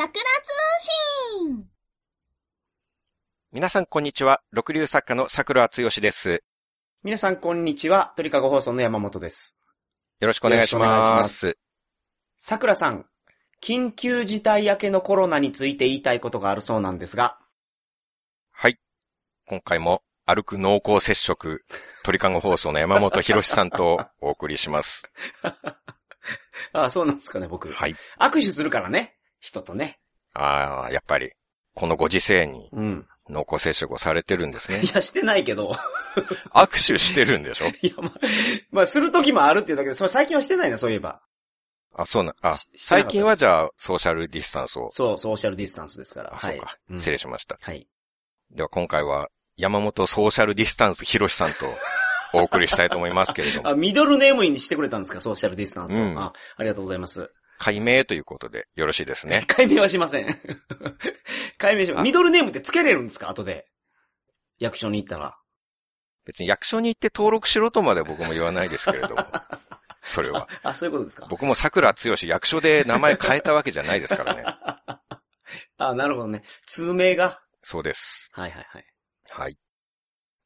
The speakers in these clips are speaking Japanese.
桜通信皆さんこんにちは。六流作家の桜つよしです。皆さん、こんにちは。鳥かご放送の山本です。よろしくお願いし。ます桜さん、緊急事態明けのコロナについて言いたいことがあるそうなんですが、はい。今回も歩く濃厚接触、鳥かご放送の山本博さんとお送りします。あ あ、そうなんですかね、僕。はい。握手するからね。人とね。ああ、やっぱり、このご時世にうん。濃厚接触をされてるんですねい。や、してないけど。握手してるんでしょ？いや、まあ、まあ、する時もあるっていうだけで、それ最近はしてないな、そういえば。あ、そうな、あ、最近はじゃあ、ソーシャルディスタンスを。そう、ソーシャルディスタンスですから。あ、はい。そうか。うん失礼しました。はい。では今回は、山本ソーシャルディスタンス博さんとお送りしたいと思いますけれども。あ、ミドルネームにしてくれたんですか、ソーシャルディスタンスを。うんあ、ありがとうございます。解明ということでよろしいですね？解明はしません。解明しまあミドルネームってつけれるんですか？後で。役所に行ったら。別に役所に行って登録しろとまで僕も言わないですけれども。それは。あ、そういうことですか？僕も桜つよし役所で名前変えたわけじゃないですからね。あ、なるほどね。通名が？そうです。はいはいはい。はい。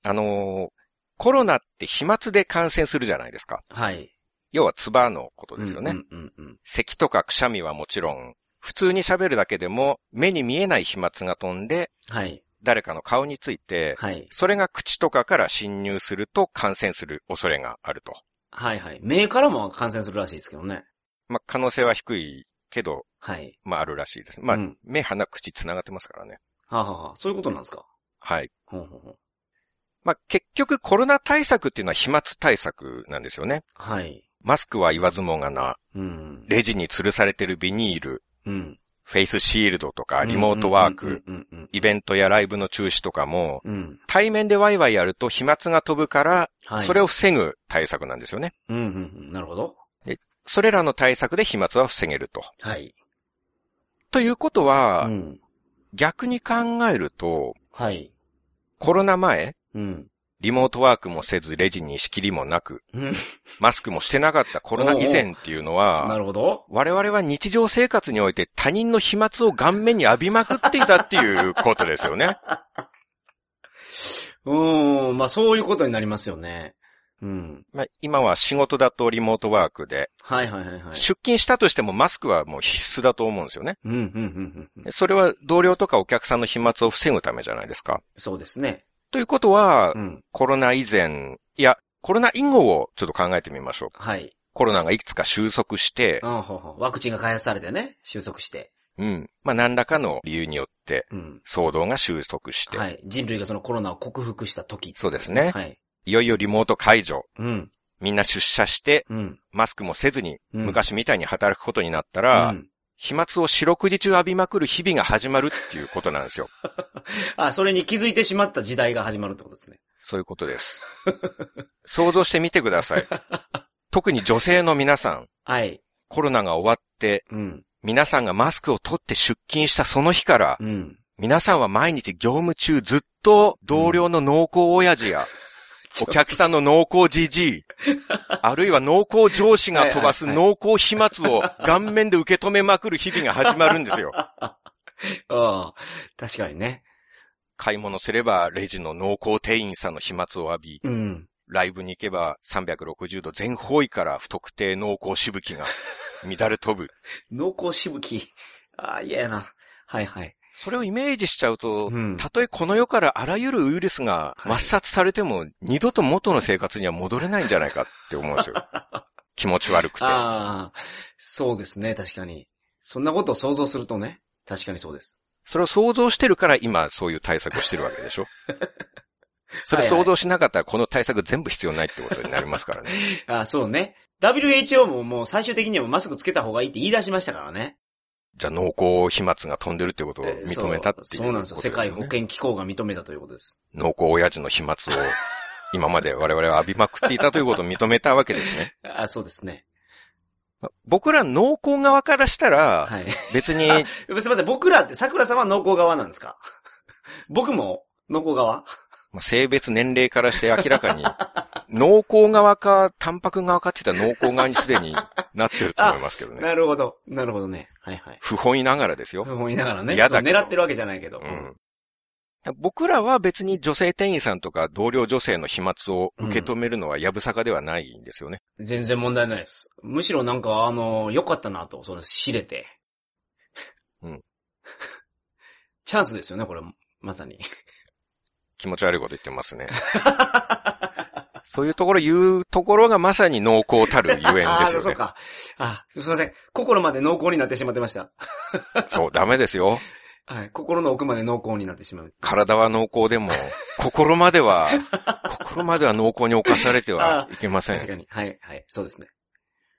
あのーコロナって飛沫で感染するじゃないですか。はい。要は唾のことですよね。うんうんうん咳とかくしゃみはもちろん、普通に喋るだけでも目に見えない飛沫が飛んで、はい。誰かの顔について、はい。それが口とかから侵入すると感染する恐れがあると。はいはい。目からも感染するらしいですけどね。まあ、可能性は低いけど、はい。まあ、あるらしいです。まあ、うん目、鼻、口繋がってますからね。はあ、はあはあ、そういうことなんですか？はい。ほうほうほう。まあ、結局コロナ対策っていうのは飛沫対策なんですよね。はい。マスクは言わずもがな、うん。レジに吊るされてるビニール、うん。フェイスシールドとか、リモートワーク、イベントやライブの中止とかも、うん。うん。対面でワイワイやると飛沫が飛ぶから、はい。それを防ぐ対策なんですよね。うんうんうん。なるほど。それらの対策で飛沫は防げると。はい。ということは、うん。逆に考えると、はい。コロナ前、うん。リモートワークもせずレジに仕切りもなく、うん。マスクもしてなかったコロナ以前っていうのなは、るほど。我々は日常生活において他人の飛沫を顔面に浴びまくっていたっていうことですよね。うーん。まあそういうことになりますよね。うん。まあ、今は仕事だとリモートワークで、はいはいはいはい。出勤したとしてもマスクはもう必須だと思うんですよね。うん、うん、うん、うん。それは同僚とかお客さんの飛沫を防ぐためじゃないですか。そうですね。ということはう、ん。コロナ以前、いや、コロナ以後をちょっと考えてみましょう。はい。コロナがいくつか収束してあ、ほうほうワクチンが開発されてね、収束して。うん。まあ、何らかの理由によって、うん。騒動が収束して、はい。人類がそのコロナを克服した時。そうですねはい。いよいよリモート解除、うん。みんな出社して、うん。マスクもせずに、うん昔みたいに働くことになったら、うん飛沫を四六時中浴びまくる日々が始まるっていうことなんですよ。あ、それに気づいてしまった時代が始まるってことですね。そういうことです。想像してみてください。特に女性の皆さん、はい。コロナが終わって、うん。皆さんがマスクを取って出勤したその日から、うん。皆さんは毎日業務中ずっと同僚の濃厚親父や、お客さんの濃厚じじい、あるいは濃厚上司が飛ばす濃厚飛沫を顔面で受け止めまくる日々が始まるんですよ。ああ、確かにね。買い物すればレジの濃厚店員さんの飛沫を浴び、うん。ライブに行けば360度全方位から不特定濃厚しぶきが乱れ飛ぶ。濃厚しぶき。ああ、嫌やな。はいはい。それをイメージしちゃうと、うんたとえこの世からあらゆるウイルスが抹殺されても、二度と元の生活には戻れないんじゃないかって思うんですよ。気持ち悪くて。ああ、そうですね、確かに。そんなことを想像するとね、確かにそうです。それを想像してるから今そういう対策をしてるわけでしょ？それ想像しなかったらこの対策全部必要ないってことになりますからね。ああ、そうね。WHO ももう最終的にはマスクつけた方がいいって言い出しましたからね。じゃあ濃厚飛沫が飛んでるってことを認めたっていうね。そうそうなんですよ。世界保健機構が認めたということです。濃厚親父の飛沫を 今まで我々は浴びまくっていたということを認めたわけですね。あそうですね。僕ら濃厚側からしたら、はい。別に、すいません、僕らって桜さんは濃厚側なんですか？僕も濃厚側？まあ、性別年齢からして明らかに、濃厚側か、タンパク側かって言ったら濃厚側にすでになってると思いますけどね。なるほど。なるほどね。はいはい。不本意ながらですよ。思いながらね。嫌だ狙ってるわけじゃないけど。うん。僕らは別に女性店員さんとか同僚女性の飛沫を受け止めるのはやぶさかではないんですよね。全然問題ないです。むしろなんか、あの、良かったなと、それ知れて。うん。チャンスですよね、これ、まさに。気持ち悪いこと言ってますね。そういうところ言うところがまさに濃厚たるゆえんですああ、よね。そうか。あ、すいません。心まで濃厚になってしまってました。そう、ダメですよ。はい。心の奥まで濃厚になってしまう。体は濃厚でも、心までは、心までは濃厚に侵されてはいけません。確かに。はい、はい。そうですね。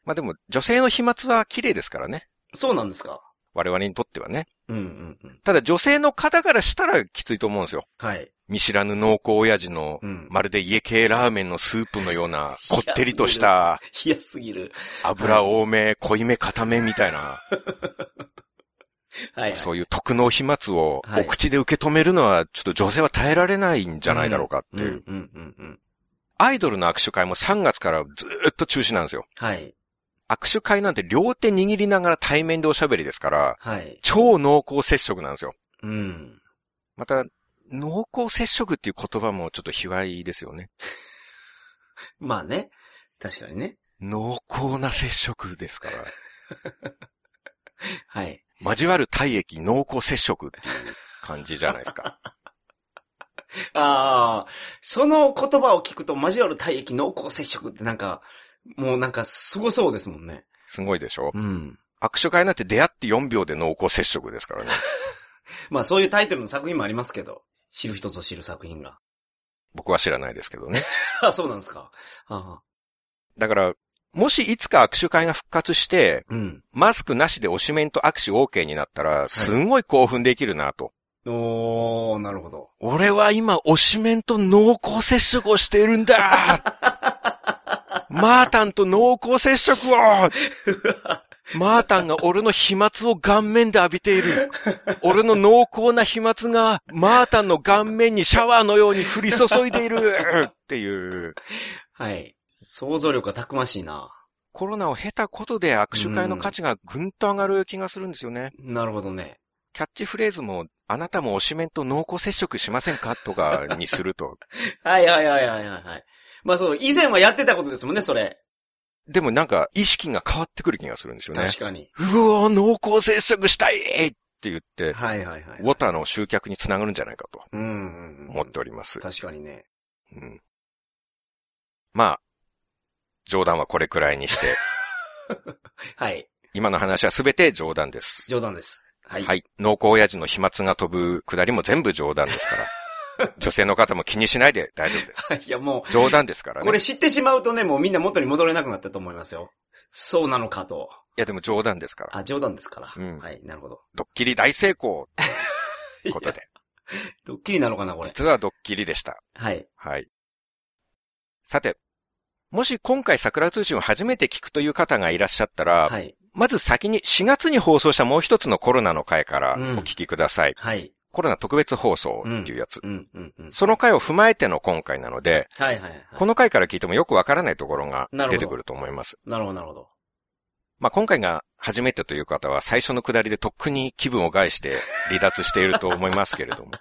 まあでも、女性の飛沫は綺麗ですからね。そうなんですか。我々にとってはね。うんうんうん。ただ女性の方からしたらきついと思うんですよ。はい。見知らぬ濃厚親父のうん。まるで家系ラーメンのスープのような、こってりとした、嫌すぎる。油多め、濃いめ、固めみたいな、はい、はい。そういう特納飛沫をはいお口で受け止めるのは、ちょっと女性は耐えられないんじゃないだろうかっていう。うんうんうんうん。アイドルの握手会も3月からずーっと中止なんですよ。はい。握手会なんて両手握りながら対面でおしゃべりですから、はい。超濃厚接触なんですよ。うん。また、濃厚接触っていう言葉もちょっと卑猥ですよね。まあね。確かにね。濃厚な接触ですから。はい。交わる体液濃厚接触っていう感じじゃないですか。ああ、その言葉を聞くと交わる体液濃厚接触ってなんか、もうなんかすごそうですもんね。すごいでしょ？うん。握手会なんて出会って4秒で濃厚接触ですからね。まあそういうタイトルの作品もありますけど、知る人ぞ知る作品が。僕は知らないですけどね。あ、そうなんですか。ああだから、もしいつか握手会が復活して、うん。マスクなしで推しメンと握手 OK になったら、すんごい興奮できるなと。おー、なるほど。俺は今推しメンと濃厚接触をしているんだ マータンと濃厚接触を マータンが俺の飛沫を顔面で浴びている。俺の濃厚な飛沫がマータンの顔面にシャワーのように降り注いでいるっていう。はい。想像力がたくましいな。コロナを経たことで握手会の価値がぐんと上がる気がするんですよね。なるほどね。キャッチフレーズも、あなたも推しメンと濃厚接触しませんか？とかにすると。はいはいはいはいはいはい。まあそう、以前はやってたことですもんね、それ。でもなんか意識が変わってくる気がするんですよね。確かに。うわ濃厚接触したいって言って、はいはいはい。ウォタの集客につながるんじゃないかとうん。思っております。確かにね。うん、まあ、冗談はこれくらいにして、はい。今の話はすべて冗談です。冗談です。はい。はい。濃厚親父の飛沫が飛ぶくだりも全部冗談ですから。女性の方も気にしないで大丈夫です。いやも冗談ですからう、ね。これ知ってしまうとね、もうみんな元に戻れなくなったと思いますよ。そうなのかと。いやでも冗談ですから。あ、冗談ですから。うんはい、なるほど。ドッキリ大成功ことで。ドッキリなのかな、これ。実はドッキリでした。はい。はい。さて、もし今回桜通信を初めて聞くという方がいらっしゃったら、はい。まず先に4月に放送したもう一つのコロナの回からおうん聞きください。はい。コロナ特別放送っていうやつ。その回を踏まえての今回なので、はい、はい、はい。この回から聞いてもよくわからないところが出てくると思います。なるほど、なるほど。まあ、今回が初めてという方は最初の下りでとっくに気分を害して離脱していると思いますけれども、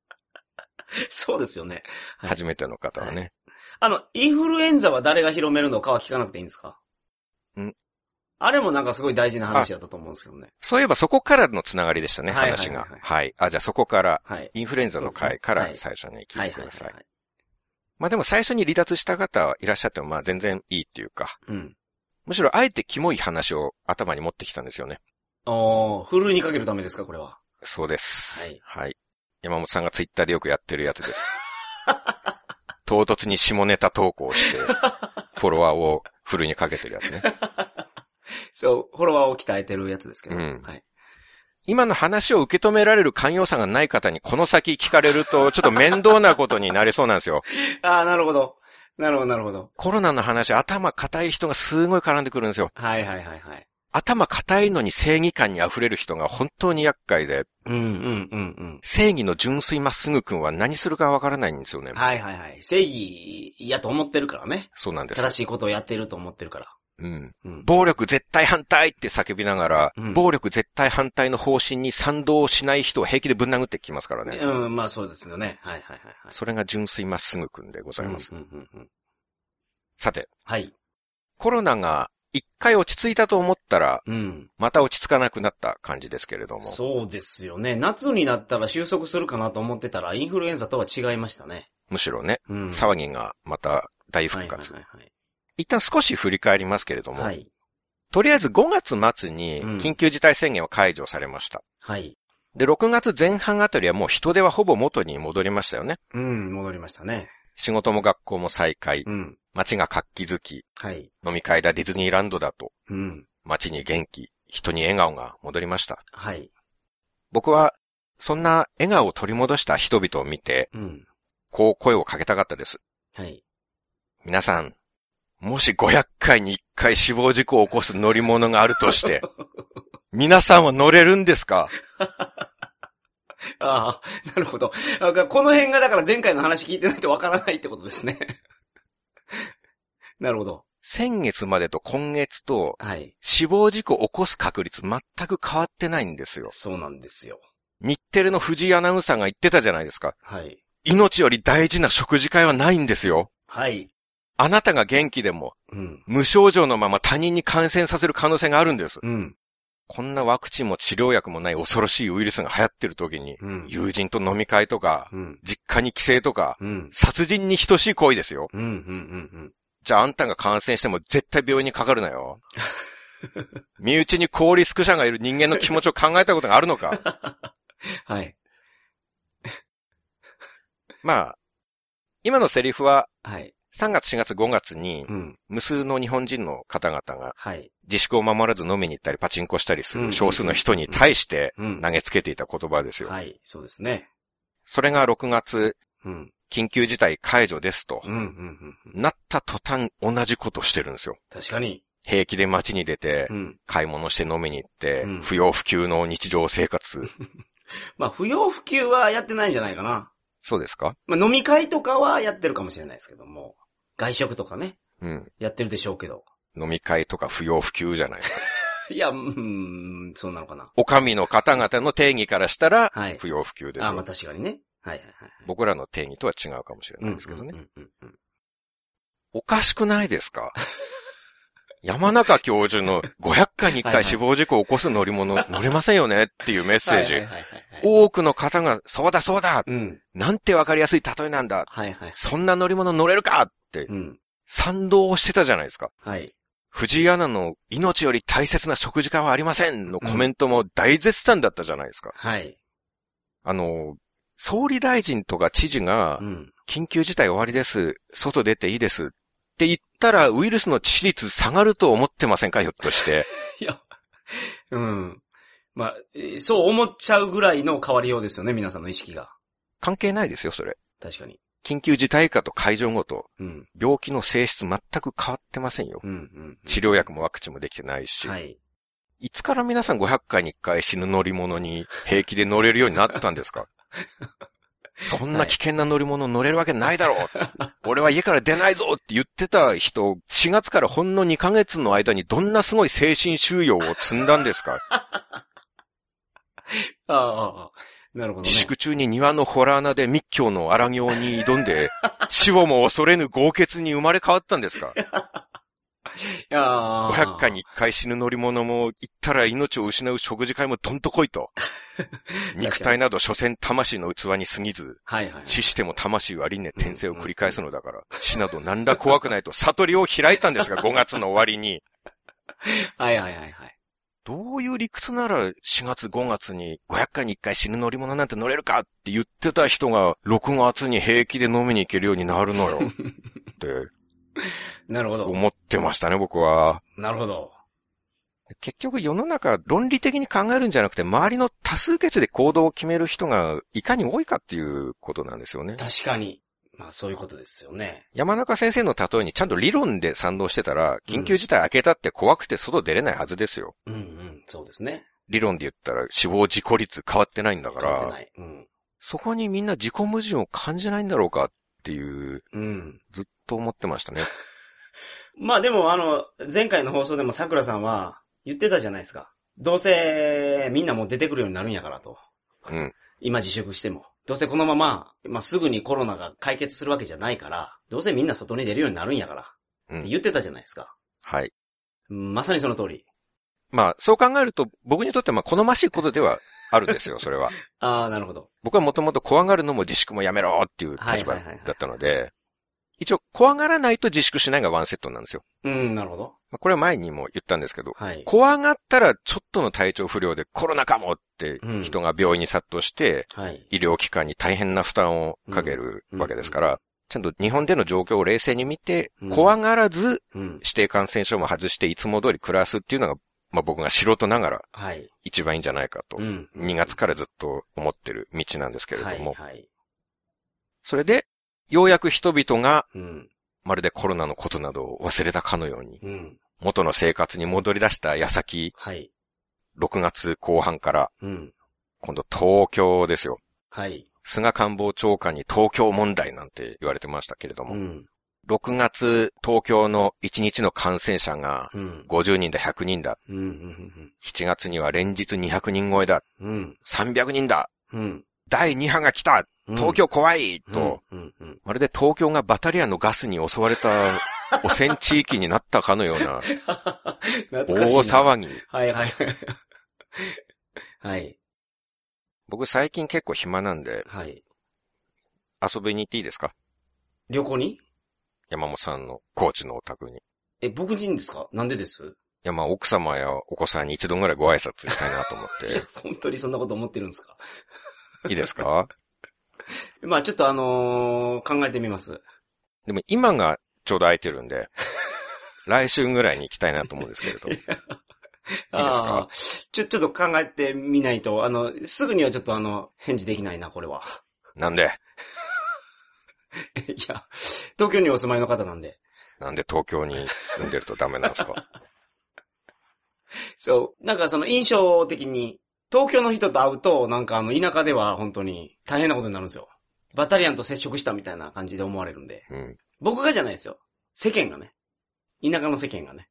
そうですよね。はい初めての方はね。あの、インフルエンザは誰が広めるのかは聞かなくていいんですか？んあれもなんかすごい大事な話だったと思うんですけどね。そういえばそこからのつながりでしたね、はいはい話がはいはい。はい。あ、じゃあそこから、はい。インフルエンザの回からそうです最初に聞はいてください。はい。まあでも最初に離脱した方はいらっしゃってもまあ全然いいっていうか、うん。むしろあえてキモい話を頭に持ってきたんですよね。おー、ふるいにかけるためですか、これは。そうです。はいはい。山本さんがツイッターでよくやってるやつです。唐突に下ネタ投稿をして、フォロワーをフルにかけてるやつね。そう、フォロワーを鍛えてるやつですけど。うんはい。今の話を受け止められる寛容さがない方にこの先聞かれると、ちょっと面倒なことになりそうなんですよ。あー、なるほど。なるほど、なるほど。コロナの話、頭固い人がすごい絡んでくるんですよ。はい、はい、はい、はい。頭固いのに正義感に溢れる人が本当に厄介で、うんうんうんうん。正義の純粋まっすぐくんは何するかわからないんですよね。はいはいはい。正義やと思ってるからね。そうなんです正。しいことをやってると思ってるから。うん。うん。暴力絶対反対って叫びながら、うん暴力絶対反対の方針に賛同しない人を平気でぶん殴ってきますからね。うん、まあそうですよね。はいはいはいはい。それが純粋まっすぐくんでございます。うんうんうんうんさて、はい。コロナが一回落ち着いたと思ったら、うん。また落ち着かなくなった感じですけれども。そうですよね。夏になったら収束するかなと思ってたら、インフルエンザとは違いましたね。むしろね、うん。騒ぎがまた大復活。はいはい一旦少し振り返りますけれども、はい。はい。とりあえず5月末にうん緊急事態宣言は解除されました。はい。で、6月前半あたりはもう人手はほぼ元に戻りましたよね。うん、戻りましたね。仕事も学校も再開、うん。街が活気づき、はい。飲み会だディズニーランドだと、うん。街に元気、人に笑顔が戻りました。はい。僕は、そんな笑顔を取り戻した人々を見て、うん。こう声をかけたかったです。はい。皆さん、もし500回に1回死亡事故を起こす乗り物があるとして、皆さんは乗れるんですか？ああ、なるほど。この辺がだから前回の話聞いてないとわからないってことですね。なるほど。先月までと今月とはい。死亡事故を起こす確率全く変わってないんですよ。そうなんですよ。日テレの藤井アナウンサーが言ってたじゃないですか。はい。命より大事な食事会はないんですよ。はい。あなたが元気でもうん。無症状のまま他人に感染させる可能性があるんです。うん。こんなワクチンも治療薬もない恐ろしいウイルスが流行ってる時に、うん。友人と飲み会とか、うん。実家に帰省とか、うん。殺人に等しい行為ですよ。うん。うん。うん。じゃああんたが感染しても絶対病院にかかるなよ。身内に高リスク者がいる人間の気持ちを考えたことがあるのか。はい。まあ、今のセリフははい。3月4月5月にうん。無数の日本人の方々がはい。自粛を守らず飲みに行ったりパチンコしたりすうんる少数の人に対してうん。投げつけていた言葉ですよ。はい。そうですね。それが6月うん。緊急事態解除ですとなった途端同じことしてるんですよ。確かに。平気で街に出てうん。買い物して飲みに行ってうん不要不急の日常生活。まあ、不要不急はやってないんじゃないかな。そうですか？まあ、飲み会とかはやってるかもしれないですけども。外食とかね。うん。やってるでしょうけど。飲み会とか不要不急じゃないですか？いや、うん、そうなのかな。お上の方々の定義からしたらはい。不要不急ですあ、まあよ。確かにね。はいはいはい。僕らの定義とは違うかもしれないですけどね。うんうんうんうんおかしくないですか？山中教授の 500回に1はいはい回死亡事故を起こす乗り物 乗れませんよねっていうメッセージ。多くの方が、そうだそうだうん。なんてわかりやすい例えなんだはいはい。そんな乗り物乗れるかってうん。賛同してたじゃないですか。はい。藤井アナの命より大切な食事会はありませんのコメントも大絶賛だったじゃないですか。はい。あの、総理大臣とか知事がう、ん。緊急事態終わりです。外出ていいです。って言ったら、ウイルスの致死率下がると思ってませんか？ひょっとして。いや、うん。まあ、えーそう思っちゃうぐらいの変わりようですよね、皆さんの意識が。関係ないですよ、それ。確かに。緊急事態下と解除後と、うん。病気の性質全く変わってませんよ。うん。うん。治療薬もワクチンもできてないし。はい。いつから皆さん500回に1回死ぬ乗り物に平気で乗れるようになったんですか？そんな危険な乗り物乗れるわけないだろう。俺は家から出ないぞって言ってた人、4月からほんの2ヶ月の間にどんなすごい精神収容を積んだんですか？ああああ、なるほどね。自粛中に庭のホラー穴で密教の荒行に挑んで、死をも恐れぬ豪傑に生まれ変わったんですかいやー500回に1回死ぬ乗り物も、行ったら命を失う食事会もどんと来いと。肉体など所詮魂の器に過ぎず、はいはい。死しても魂は輪廻転生を繰り返すのだから、死など何ら怖くないと悟りを開いたんですが、5月の終わりに。はいはいはいはい。どういう理屈なら4月5月に500回に1回死ぬ乗り物なんて乗れるかって言ってた人が6月に平気で飲みに行けるようになるのよ って なるほど。思ってましたね、僕は。なるほど。結局世の中論理的に考えるんじゃなくて周りの多数決で行動を決める人がいかに多いかっていうことなんですよね。確かに。うまあそういうことですよね。山中先生の例えにちゃんと理論で賛同してたら、緊急事態開けたって怖くて外出れないはずですよ。うんうん、そうですね。理論で言ったら死亡事故率変わってないんだから、変わってない。うん。そこにみんな自己矛盾を感じないんだろうかっていう、うん。ずっと思ってましたね。まあでもあの、前回の放送でも桜さんは言ってたじゃないですか。どうせみんなもう出てくるようになるんやからと。うん。今自粛しても。どうせこのまま、まあすぐにコロナが解決するわけじゃないから、どうせみんな外に出るようになるんやから。うん言ってたじゃないですか。はい。まさにその通り。まあ、そう考えると、僕にとってはまあ、好ましいことではあるんですよ、それは。ああ、なるほど。僕はもともと怖がるのも自粛もやめろっていう立場だったので、一応、怖がらないと自粛しないがワンセットなんですよ。うん、なるほど。まあ、これは前にも言ったんですけど、はい。怖がったらちょっとの体調不良でコロナかもってうん人が病院に殺到して、はい。医療機関に大変な負担をかけるわけですから、ちゃんと日本での状況を冷静に見てうん、怖がらずうん。指定感染症も外していつも通り暮らすっていうのが、まあ僕が素人ながらはい。一番いいんじゃないかとう、ん。2月からずっと思ってる道なんですけれども。それで、ようやく人々がうん。まるでコロナのことなどを忘れたかのように、うん。元の生活に戻り出した矢先、はい。6月後半から、うん。今度東京ですよ。はい。菅官房長官に東京問題なんて言われてましたけれども、うん。6月東京の1日の感染者がうん。50人だ、100人だ。うん。うん。7月には連日200人超えだ。うん。300人だ。うん。第2波が来たうん東京怖い、と、うん。うん。まるで東京がバタリアンのガスに襲われた汚染地域になったかのような 大大騒ぎ。はいはいはい。はい。僕最近結構暇なんではい。遊びに行っていいですか？旅行に？山本さんの高知のお宅に。え、僕人ですか？なんでです？いや、まあ奥様やお子さんに一度ぐらいご挨拶したいなと思っ いやて。、本当にそんなこと思ってるんですか？いいですか？まあちょっとあのー考えてみます。でも今がちょうど空いてるんで、来週ぐらいに行きたいなと思うんですけれど。いいですか？ちょ、ちょっと考えてみないと、あの、すぐにはちょっとあの、返事できないな、これは。なんで？いや、東京にお住まいの方なんで。なんで東京に住んでるとダメなんですか？そう、なんかその印象的に、東京の人と会うと、なんかあの、田舎では本当に大変なことになるんですよ。バタリアンと接触したみたいな感じで思われるんで。うん。僕がじゃないですよ。世間がね。田舎の世間がね。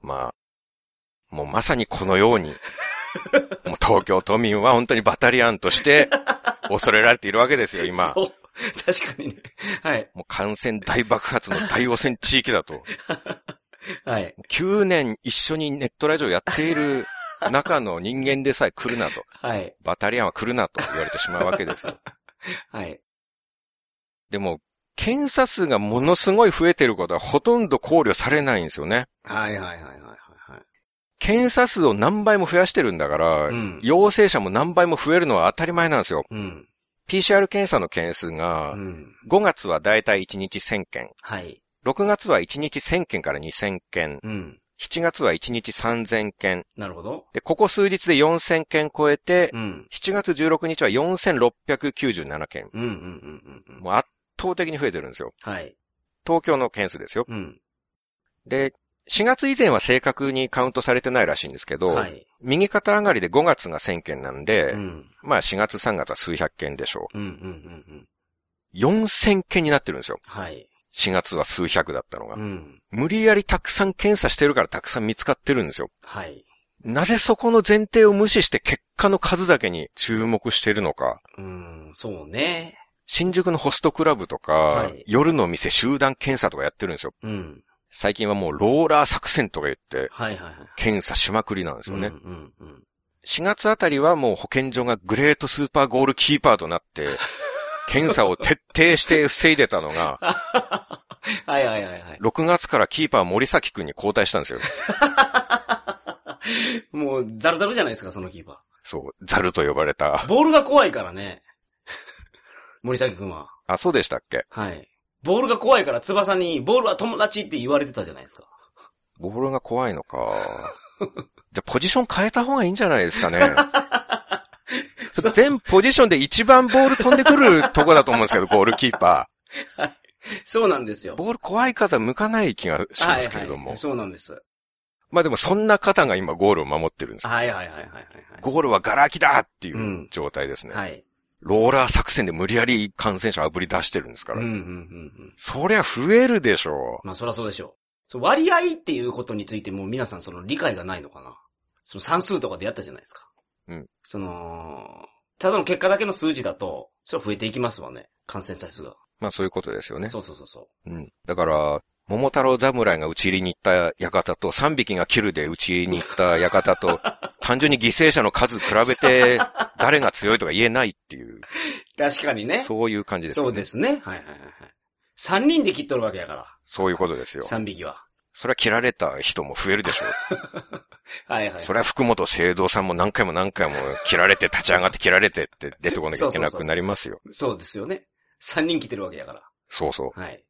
まあ、もうまさにこのように、もう東京都民は本当にバタリアンとして恐れられているわけですよ、今。そう。確かにね。はい。もう感染大爆発の大汚染地域だと。はい。9年一緒にネットラジオやっている 中の人間でさえ来るなと。はい。バタリアンは来るなと言われてしまうわけですよ。はい。でも、検査数がものすごい増えてることはほとんど考慮されないんですよね。はいはいはいはいはいはい。検査数を何倍も増やしてるんだから、うん陽性者も何倍も増えるのは当たり前なんですよ。うん。PCR 検査の件数がう、ん。5月はだいたい1日1000件、はい。6月は1日1000件から2000件、うん。7月は1日3000件、なるほど。で、ここ数日で4000件超えて、うん。7月16日は4697件。うんうんうんうんうん。もう圧倒的に増えてるんですよ。はい。東京の件数ですよ。うん。で、4月以前は正確にカウントされてないらしいんですけど、はい。右肩上がりで5月が1000件なんで、うん。まあ4月3月は数百件でしょうんうんうんうん。う。4000件になってるんですよ。はい。4月は数百だったのが。うん。無理やりたくさん検査してるからたくさん見つかってるんですよ。はい。なぜそこの前提を無視して結果の数だけに注目してるのか。うん、そうね。新宿のホストクラブとか、はい夜の店集団検査とかやってるんですよ。うん。最近はもうローラー作戦とか言って、はいはいはい。検査しまくりなんですよね。うんうんうん。4月あたりはもう保健所がグレートスーパーゴールキーパーとなって、検査を徹底して防いでたのが、はいはいはいはい。6月からキーパー森崎くんに交代したんですよ。もう、ザルザルじゃないですか、そのキーパそう、ザルと呼ばれたー。。ボールが怖いからね。森崎くんは。あ、そうでしたっけ？はい。ボールが怖いから翼に、ボールは友達って言われてたじゃないですか。ボールが怖いのか。じゃあポジション変えた方がいいんじゃないですかね。全ポジションで一番ボール飛んでくるとこだと思うんですけど、ゴールキーパそうなんですよ。ボール怖い方向かない気がしますけれども。はいはい、そうなんです。まあでもそんな方が今ゴールを守ってるんですよ。はいはいはいはいはい。ゴールはガラ空きだっていううん状態ですね。はい。ローラー作戦で無理やり感染者あぶり出してるんですから。うんうんうんうん。そりゃ増えるでしょまあそりゃそうでしょう。そう割合っていうことについても皆さんその理解がないのかな。その算数とかでやったじゃないですか。うん。その、ただの結果だけの数字だと、それは増えていきますわね。感染者数が。う。まあそういうことですよね。そうそうそうそうん。だから、桃太郎侍が打ち入りに行った館と3匹がキルで打ち入りに行った館と、単純に犠牲者の数比べて誰が強いとか言えないっていう、う。確かにね。そういう感じですよね。そうですね。はいはいはいはい。三人で切っとるわけやから。そういうことですよ。三匹は。それは切られた人も増えるでしょう。はいはい。それは福本聖堂さんも何回も何回も切られて立ち上がって切られてって出てこなきゃいけなくなりますよ。そうですよね。三人来てるわけやから。そうそう。はい。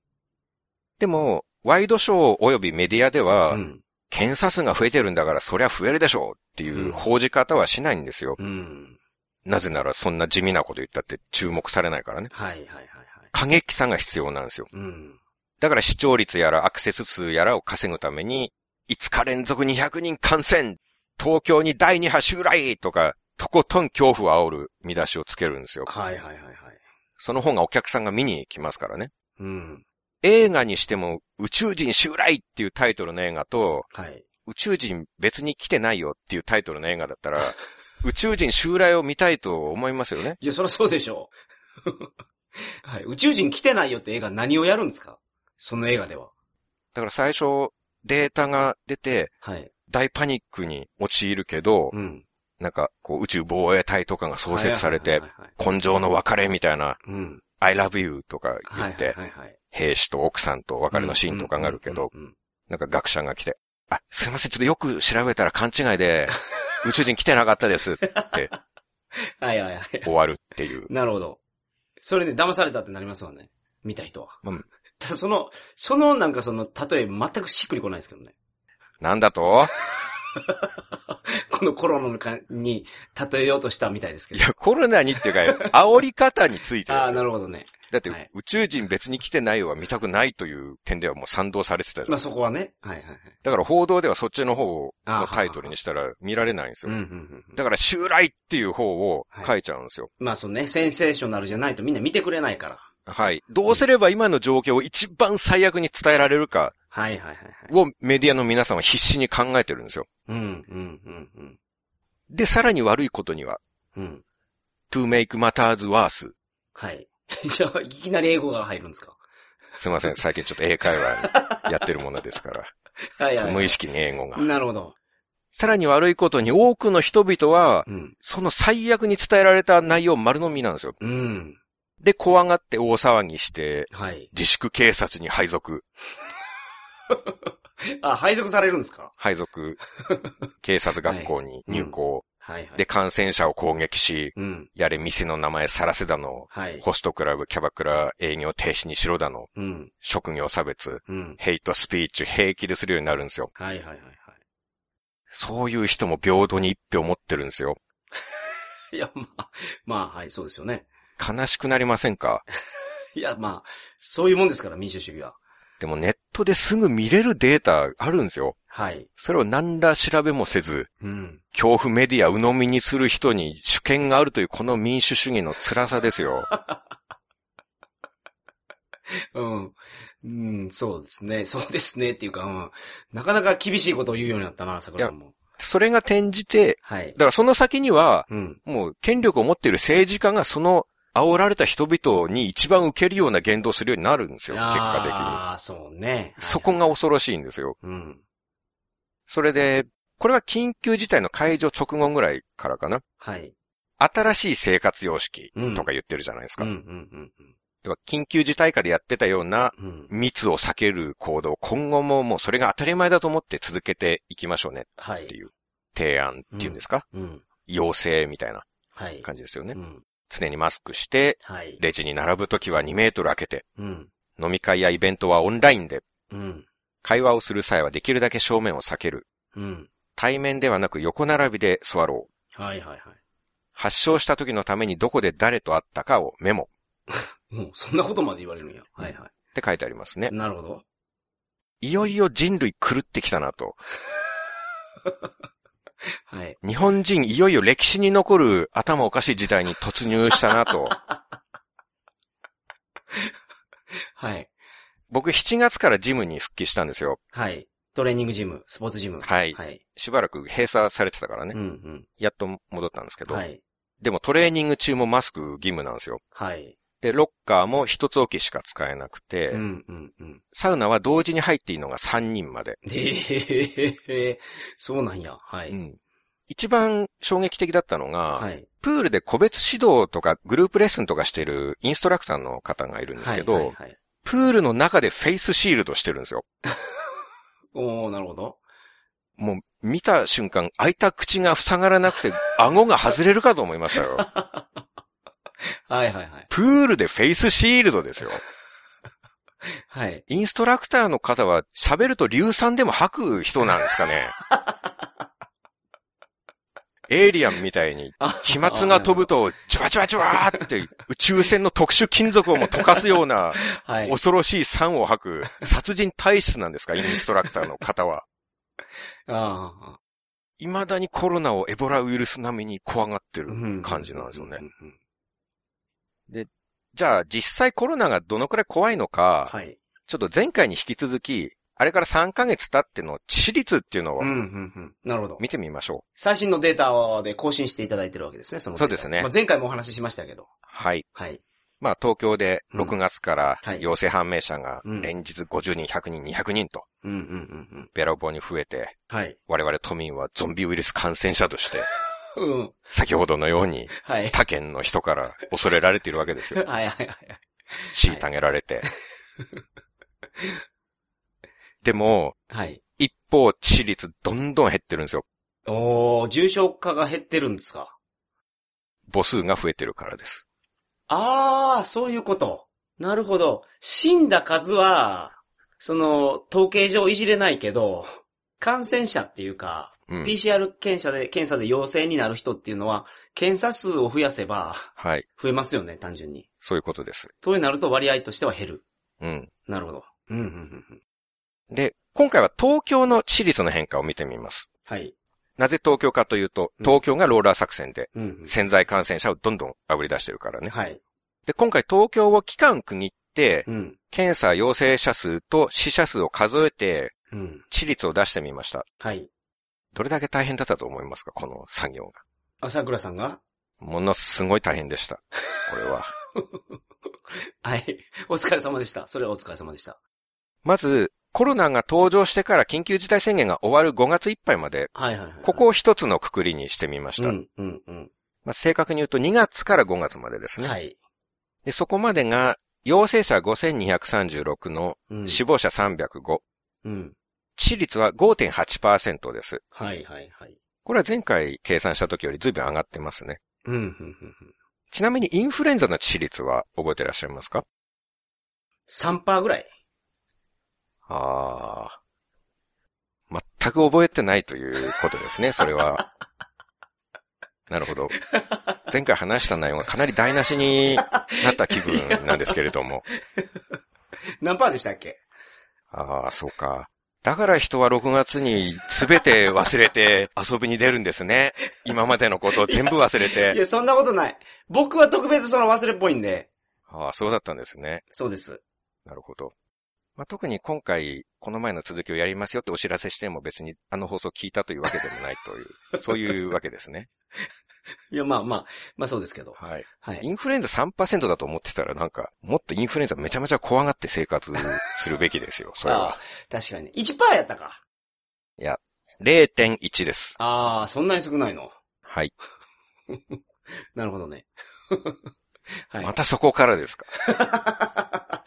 でも、ワイドショー及びメディアでは、うん。検査数が増えてるんだからそりゃ増えるでしょうっていう報じ方はしないんですよ。うん。なぜならそんな地味なこと言ったって注目されないからね。はいはいはいはい。過激さが必要なんですよ。うん。だから視聴率やらアクセス数やらを稼ぐために、5日連続200人感染東京に第2波襲来とか、とことん恐怖を煽る見出しをつけるんですよ。はいはいはいはい。その方がお客さんが見に来ますからね。うん。映画にしても宇宙人襲来っていうタイトルの映画と、はい。宇宙人別に来てないよっていうタイトルの映画だったら、宇宙人襲来を見たいと思いますよね。いや、そりゃそうでしょう。はい。宇宙人来てないよって映画何をやるんですか？その映画では。だから最初データが出てはい。大パニックに陥るけど、うん。なんかこう宇宙防衛隊とかが創設されて根性の別れみたいな、うん。I love you とか言はいって。兵士と奥さんと別れのシーンとかがあるけど。なんか学者が来て、あ、すいません、ちょっとよく調べたら勘違いで、宇宙人来てなかったですって はいはいはい。終わるっていう。なるほど。それで騙されたってなりますわね。見た人は。うんその、そのなんかその、例え全くしっくりこないですけどね。なんだと？このコロナに例えようとしたみたいですけど。いや、コロナにっていうか、煽り方についてああ、ですよ。なるほどね。だって、はい宇宙人別に来てないよは見たくないという点ではもう賛同されてたじゃんまあそこはね。はいはいはい。だから報道ではそっちの方のタイトルにしたら見られないんですよ。うんうんうん。だから襲来っていう方を書いちゃうんですよ。まあそうね、センセーショナルじゃないとみんな見てくれないから。はい。どうすれば今の状況を一番最悪に伝えられるかはいはいはいはい。をメディアの皆さんは必死に考えてるんですよ。うんうんうんうん。で、さらに悪いことには、うん。to make matters worse。はい。じゃあ、いきなり英語が入るんですか？すいません、最近ちょっと英会話やってるものですから。はいはい、無意識に英語が。なるほど。さらに悪いことに多くの人々は、うん。その最悪に伝えられた内容丸飲みなんですよ。うん。で、怖がって大騒ぎして、はい。自粛警察に配属。あ、配属されるんですか？配属、警察学校に入校。はいはい。で、、感染者を攻撃し、うん。やれ店の名前さらせだの、はい。ホストクラブ、キャバクラ、営業停止にしろだの、うん。職業差別、うん。ヘイトスピーチ平気でするようになるんですよ。はいはいはいはい。そういう人も平等に一票持ってるんですよ。いや、まあ、まあ、はい、そうですよね。悲しくなりませんか？いや、まあ、そういうもんですから、民主主義は。でもネットですぐ見れるデータあるんですよ。はい。それを何ら調べもせず、うん。恐怖メディア鵜呑みにする人に主権があるというこの民主主義の辛さですよ。うん。うん、そうですね。そうですね。っていうか、うん。なかなか厳しいことを言うようになったな、桜さんも。それが転じて、はいだ。からその先には、うん。もう権力を持っている政治家がその煽られた人々に一番受けるような言動をするようになるんですよ、結果的に。ああ、そうね。そこが恐ろしいんですよ。うん。それで、これは緊急事態の解除直後ぐらいからかな。はい。新しい生活様式うんとか言ってるじゃないですか。うん、うん、うん要は緊急事態下でやってたようなうん。うん。密を避ける行動、今後ももうそれが当たり前だと思って続けていきましょうねはい。っていう提案っていうんですか、うん。要請みたいなはい。感じですよね。うん。常にマスクして、はい。レジに並ぶときは2メートル開けて、うん。飲み会やイベントはオンラインで、うん。会話をする際はできるだけ正面を避ける。うん。対面ではなく横並びで座ろう。はいはいはい。発症した時のためにどこで誰と会ったかをメモ。うん、そんなことまで言われるんや。はいはって書いてありますねい。。なるほど。いよいよ人類狂ってきたなと。はい。日本人いよいよ歴史に残る頭おかしい時代に突入したなと。はい。僕7月からジムに復帰したんですよ。はい。トレーニングジム、スポーツジム。はいはい。しばらく閉鎖されてたからね。うんやっと戻ったんですけうん。ど。はい。でもトレーニング中もマスク義務なんですよ。はい。で、ロッカーも一つ置きしか使えなくて、うんうんうん。サウナは同時に入っていいのが3人まで。で、へそうなんや。はい。うん一番衝撃的だったのが、はい。プールで個別指導とかグループレッスンとかしてるインストラクターの方がいるんですけど、はいはいはい。プールの中でフェイスシールドしてるんですよ。おー、なるほど。もう見た瞬間、開いた口が塞がらなくて、顎が外れるかと思いましたよ。はいはいはい。プールでフェイスシールドですよ。はい。インストラクターの方は喋ると硫酸でも吐く人なんですかね。エイリアンみたいにあ飛沫が飛ぶと、ジュワジュワジュワーって宇宙船の特殊金属をも溶かすようなはい。恐ろしい酸を吐く殺人体質なんですか、インストラクターの方は。ああ。未だにコロナをエボラウイルス並みに怖がってるうん感じなんですよねう。んうんじゃあ実際コロナがどのくらい怖いのか、はい。ちょっと前回に引き続き、あれから3ヶ月経っての致死率っていうのをうん、うん、うん。なるほど。見てみましょう。最新のデータで更新していただいてるわけですね、そのそうですねまあ、前回もお話ししましたけど。はい。はい。まあ東京でうん6月からはい陽性判明者がうん連日50人、100人、200人とうん、うん、うん、うん。べらぼうに増えて、はい。我々都民はゾンビウイルス感染者として、うん。先ほどのようにはい。他県の人から恐れられているわけですよ。はい、はい、はい。虐げられて。でも、はい。一方、致死率どんどん減ってるんですよ。おー、重症化が減ってるんですか？母数が増えてるからです。あー、そういうこと。なるほど。死んだ数は、その、統計上いじれないけど、感染者っていうか、うん。PCR 検査で、検査で陽性になる人っていうのは、検査数を増やせば、はい。増えますよね、単純に。そういうことです。そうなると割合としては減る。うん。なるほど。うん、うん、うんうん。で、今回は東京の致死率の変化を見てみます。はい。なぜ東京かというと、うん東京がローラー作戦でうん、うん。潜在感染者をどんどん炙り出してるからね。はい。で、今回東京を期間区切って、うん。検査陽性者数と死者数を数えて、うん。致死率を出してみました。はい。どれだけ大変だったと思いますか？この作業が。朝倉さんが？ものすごい大変でした。これは。はい。お疲れ様でした。それはお疲れ様でした。まず、コロナが登場してから緊急事態宣言が終わる5月いっぱいまで、はいはいはい。ここを一つのくくりにしてみました。うん、うん、うん。まあ、正確に言うと2月から5月までですね。はい。でそこまでが、陽性者5236のうん。死亡者305。うん。致死率は5.8%です。はいはいはい。これは前回計算した時より随分上がってますね。うん、うん、うん。うんちなみにインフルエンザの致死率は覚えてらっしゃいますか？3%ぐらい。ああ。全く覚えてないということですね、それは。なるほど。前回話した内容がかなり台無しになった気分なんですけれども。何パーでしたっけ？ああ、そうか。だから人は6月に全て忘れて遊びに出るんですね。今までのことを全部忘れいて。や、そんなことない。僕は特別その忘れっぽいんで。ああ、そうだったんですね。そうです。なるほど。まあ、特に今回、この前の続きをやりますよってお知らせしても別にあの放送聞いたというわけでもないという、そういうわけですね。いや、まあまあ、まあそうですけど。はい。はい。インフルエンザ3%だと思ってたらなんか、もっとインフルエンザめちゃめちゃ怖がって生活するべきですよ、それあはあ。確かに。1%やったか。0.1です。ああ、そんなに少ないの？はい。なるほどね。はい。またそこからですか？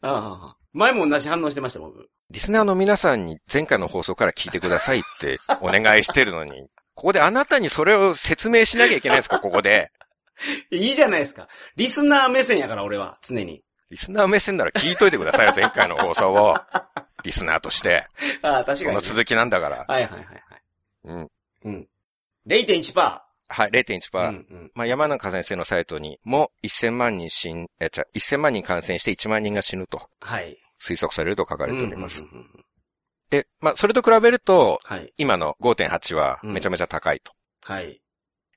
ああ、前も同じ反応してました、僕。リスナーの皆さんに前回の放送から聞いてくださいってお願いしてるのに、ここであなたにそれを説明しなきゃいけないんですか、ここで。いいじゃないですか。リスナー目線やから、俺は、常に。リスナー目線なら聞いといてくださいよ、前回の放送を。リスナーとして。ああ、確かに。その続きなんだから。はいはいはいはい。うん。うん。0.1%。はい、0.1%。うんうん。まあ、山中先生のサイトにも1000万人死ん、え、じゃあ1000万人感染して1万人が死ぬとはい。推測されると書かれております。うんうんうんうんで、まあ、それと比べると、はい。今の5.8はめちゃめちゃ高いと。はい。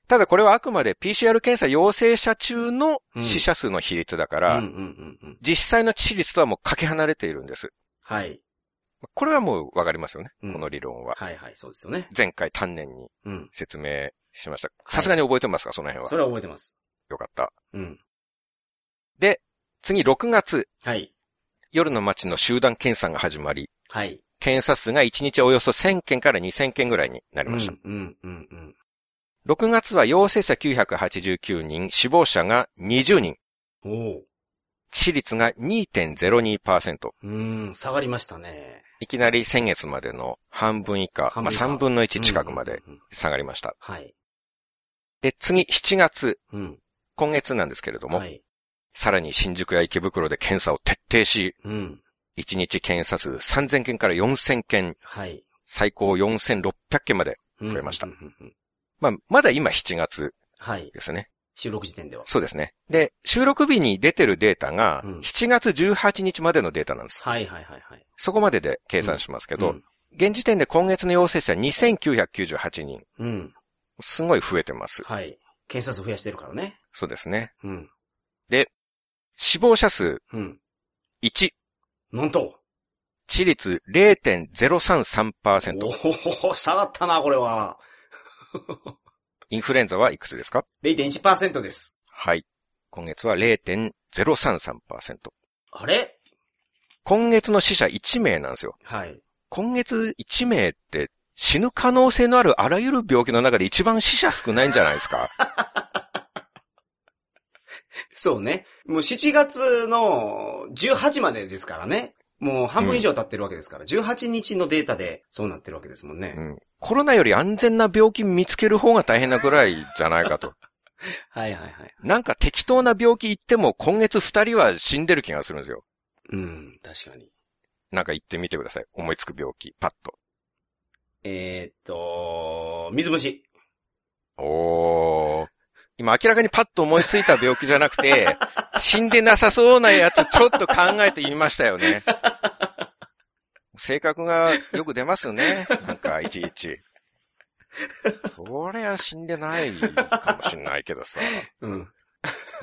ただこれはあくまで PCR 検査陽性者中の死者数の比率だから、うんうんうんうん。実際の致死率とはもうかけ離れているんです。はい。これはもうわかりますよね。うんこの理論は。はいはい、そうですよね。前回丹念にうん。説明しました。さすがに覚えてますかその辺は？それは覚えてます。よかった。うん。次6月、はい。夜の街の集団検査が始まり、はい。検査数が1日およそ1000件から2000件ぐらいになりました。うん、うん、うん、うん。6月は陽性者989人、死亡者が20人。致死率が2.02%。うーん、下がりましたね。いきなり先月までの半分以下、まあ半分以下3分の1近くまで。下がりました。はい。で、次、7月、うん。今月なんですけれども、はい。さらに新宿や池袋で検査を徹底し、うん。1日検査数3000件から4000件、はい。最高4600件まで。増えましたうんうんうんまあ、まだ今7月はい。ですね。収録時点では。そうですね。で、収録日に出てるデータがうん、7月18日までのデータなんです。はいはいはいはい。そこまでで計算しますけど、うん現時点で今月の陽性者2998人。うん。すごい増えてます。はい。検査数増やしてるからね。そうですね。うん。死亡者数うん。1、なんと。致率0.033%。おお下がったな、これは。インフルエンザはいくつですか？0.1%です。はい。今月は0.033%。あれ？今月の死者1名なんですよ。はい。今月1名って死ぬ可能性のあるあらゆる病気の中で一番死者少ないんじゃないですか？そうね。もう7月の18までですからね。もう半分以上経ってるわけですから、18日のデータでそうなってるわけですもんね。うん。コロナより安全な病気見つける方が大変なぐらいじゃないかと。はいはいはい。なんか適当な病気言っても今月2人は死んでる気がするんですよ。うん、確かに。なんか言ってみてください。思いつく病気。パッと。えー、っと、水虫。おー。今明らかにパッと思いついた病気じゃなくて、死んでなさそうなやつちょっと考えて言いましたよね。性格がよく出ますね。なんか、いちいち。そりゃ死んでないかもしんないけどさ。うん。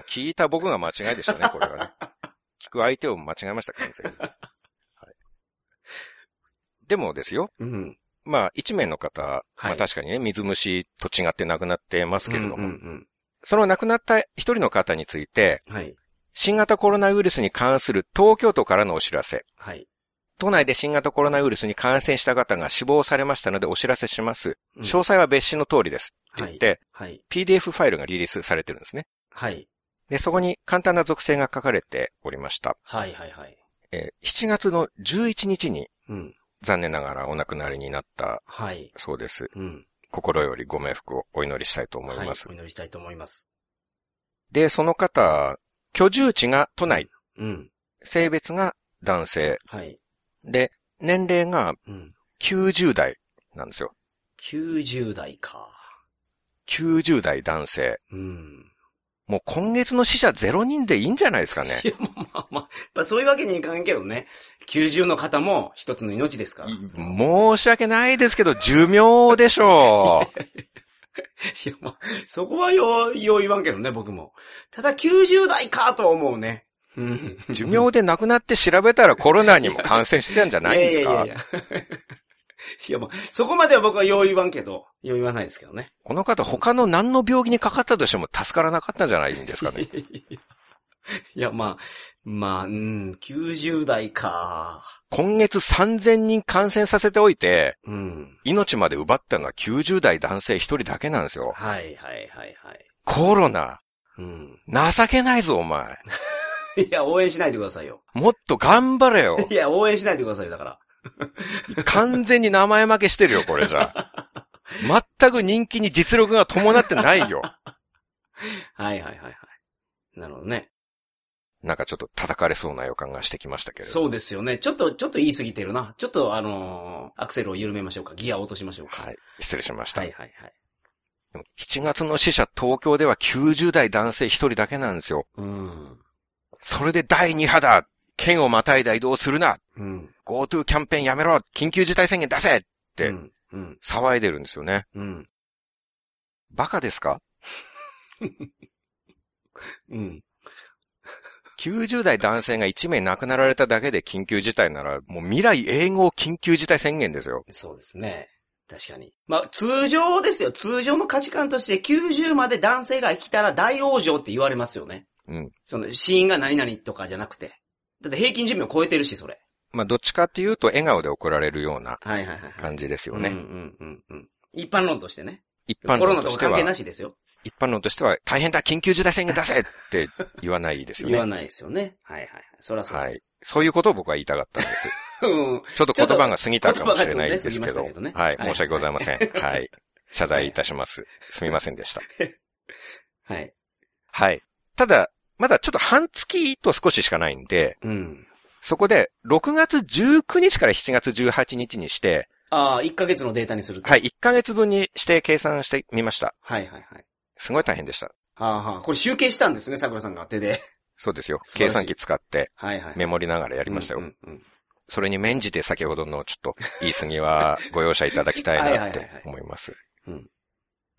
聞いた僕が間違いでしたね、これはね。聞く相手を間違えました、完全に。はい、でもですよ。うん。まあ、一名の方、はいまあ確かにね、水虫と違って亡くなってますけれども、うんうんその亡くなった一人の方について、うん。はい。新型コロナウイルスに関する東京都からのお知らせ。はい。都内で新型コロナウイルスに感染した方が死亡されましたのでお知らせします。うん詳細は別紙の通りです。って言って、はい。PDF ファイルがリリースされてるんですね。はい。で、そこに簡単な属性が書かれておりました。はいはいはい。えー7月の11日にうん。残念ながらお亡くなりになったはい。そうです。うん。心よりご冥福をお祈りしたいと思います。はい。お祈りしたいと思います。で、その方、居住地が都内、うん。性別が男性、はい。で、年齢がうん。90代なんですよ。90代か。90代男性。うん。もう今月の死者0人でいいんじゃないですかねい。や、まあまあそういうわけにいかんけどね。90の方も一つの命ですから。い申し訳ないですけど、寿命でしょ や、まあ、そこはよう、よう言わんけどね、僕も。ただ90代かとは思うね。うん。う。寿命で亡くなって調べたらコロナにも感染してたんじゃないんですかいやいやいや いや。まあ、そこまでは僕はよう言わんけど、よう言わないですけどね。この方他の何の病気にかかったとしても助からなかったんじゃないんですかね。いや、まあ、まあ、うん、90代か。今月3000人感染させておいて、うん。命まで奪ったのは90代男性一人だけなんですよ。はいはいはいはい。コロナ、うん。情けないぞお前。いや、応援しないでくださいよ。もっと頑張れよ。いや、応援しないでくださいよ、だから。完全に名前負けしてるよ、これじゃ。全く人気に実力が伴ってないよ。はいはいはいはい。なるほどね。なんかちょっと叩かれそうな予感がしてきましたけれど。そうですよね。ちょっと、ちょっと言い過ぎてるな。ちょっとあのーアクセルを緩めましょうか。ギアを落としましょうか。はい。失礼しました。はいはいはい。でも7月の死者東京では90代男性1人だけなんですよ。うん。それで第2波だ県をまたいだ移動するなうん。!GoTo キャンペーンやめろ緊急事態宣言出せって。騒いでるんですよね。うん。バカですか？うん。?90 代男性が1名亡くなられただけで緊急事態なら、もう未来永劫緊急事態宣言ですよ。そうですね。確かに。まあ、通常ですよ。通常の価値観として90まで男性が生きたら大往生って言われますよね。うん。その死因が何々とかじゃなくて。だって平均寿命を超えてるし、それ。まあ、どっちかっていうと笑顔で送られるような。感じですよね。一般論としてね。一般コロ論としてはナとか関係、なしですよ。一般論としては、大変だ緊急事態宣言出せって言わないですよね。言わないですよね。はいはいはい。そりゃそうです。はい。そういうことを僕は言いたかったんです。うん。ちょっと言葉が過ぎたかもしれないですけど。けどねはい。はい申し訳ございません。はい。謝罪いたします。すみませんでした。はい。はい。ただ、まだちょっと半月と少ししかないんで、うん。そこで6月19日から7月18日にして、ああ、1ヶ月のデータにすると。はい、1ヶ月分にして計算してみました。はいはいはい。すごい大変でした。はあはあ。これ集計したんですね、桜さんが手で。そうですよ。計算機使ってはいはい。メモりながらややりましたよ。うんうんそれに免じて先ほどのちょっと 言い過ぎはご容赦いただきたいなって思いますうん。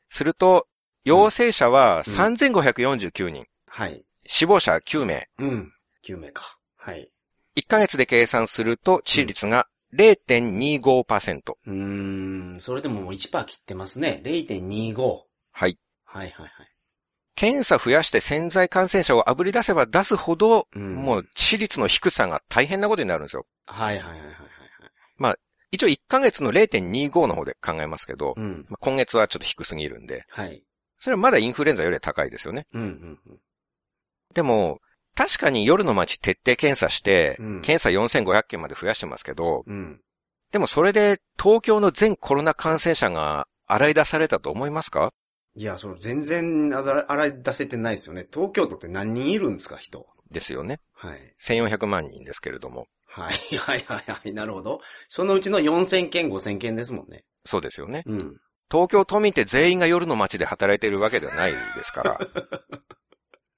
すると、陽性者はうん3549人、はい。死亡者9名。うん。9名か。はい。1ヶ月で計算すると致死率が0.25%。うーん、それでももう1%切ってますね。0.25。はい。はいはいはい。検査増やして潜在感染者を炙り出せば出すほど、うんもう致死率の低さが大変なことになるんですよ。はいはいはいはいはい。一応1ヶ月の0.25の方で考えますけど、うん。まあ今月はちょっと低すぎるんで、はい。それはまだインフルエンザよりは高いですよね。うんうんうん。でも、確かに夜の街徹底検査して、うん検査4500件まで増やしてますけど、うん。でもそれで東京の全コロナ感染者が洗い出されたと思いますか？いや、その全然洗い出せてないですよね。東京都って何人いるんですか、人？ですよね。はい。1400万人ですけれども。はいはいはいはい。なるほど。そのうちの4000件、5000件ですもんね。そうですよね。うん。東京都民って全員が夜の街で働いているわけではないですから、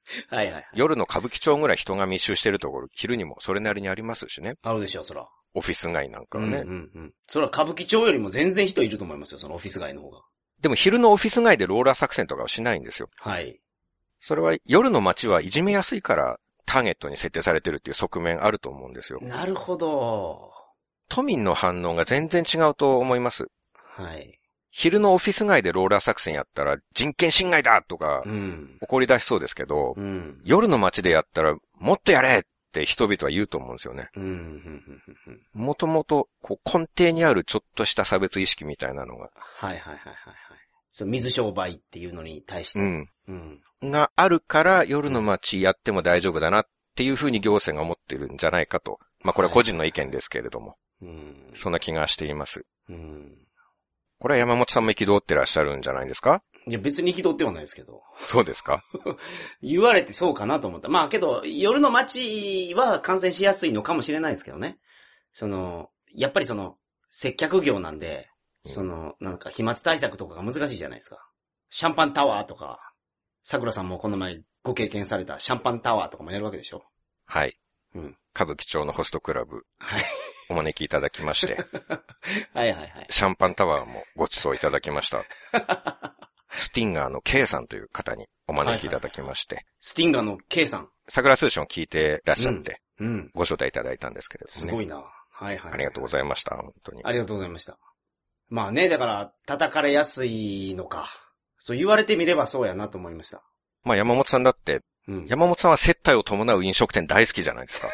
はいはいはい。夜の歌舞伎町ぐらい人が密集しているところ、昼にもそれなりにありますしね。あるでしょう、そら。オフィス街なんかはね。うんうんうん。そら歌舞伎町よりも全然人いると思いますよ、そのオフィス街の方が。でも昼のオフィス街でローラー作戦とかはしないんですよ。はい。それは夜の街はいじめやすいからターゲットに設定されてるっていう側面あると思うんですよ。なるほど。都民の反応が全然違うと思います。はい。昼のオフィス街でローラー作戦やったら人権侵害だとかうん。怒り出しそうですけど、うん。夜の街でやったらもっとやれって人々は言うと思うんですよね。もともとこう根底にあるちょっとした差別意識みたいなのが、はいはいはいはいはい。そう、水商売っていうのに対して。うん、うん。があるから夜の街やっても大丈夫だなっていうふうに行政が思ってるんじゃないかと。まあこれは個人の意見ですけれども、うん。そんな気がしています。うん。これは山本さんも憤ってらっしゃるんじゃないですか？いや、別に憤ってはないですけど。そうですか？言われてそうかなと思った。まあけど、夜の街は感染しやすいのかもしれないですけどね。その、やっぱりその、接客業なんで、その、なんか飛沫対策とかが難しいじゃないですか。シャンパンタワーとか、桜さんもこの前ご経験されたシャンパンタワーとかもやるわけでしょはい。うん歌舞伎町のホストクラブ、はい。お招きいただきまして、はいはいはい。シャンパンタワーもご馳走いただきました。スティンガーの K さんという方にお招きいただきまして、スティンガーの K さん。桜通信を聞いてらっしゃって、うん。ご招待いただいたんですけれどもね。すごいな。はいはい。ありがとうございました、本当に。ありがとうございました。まあね、だから、叩かれやすいのか。そう言われてみればそうやなと思いました。まあ山本さんだって、うん。山本さんは接待を伴う飲食店大好きじゃないですか。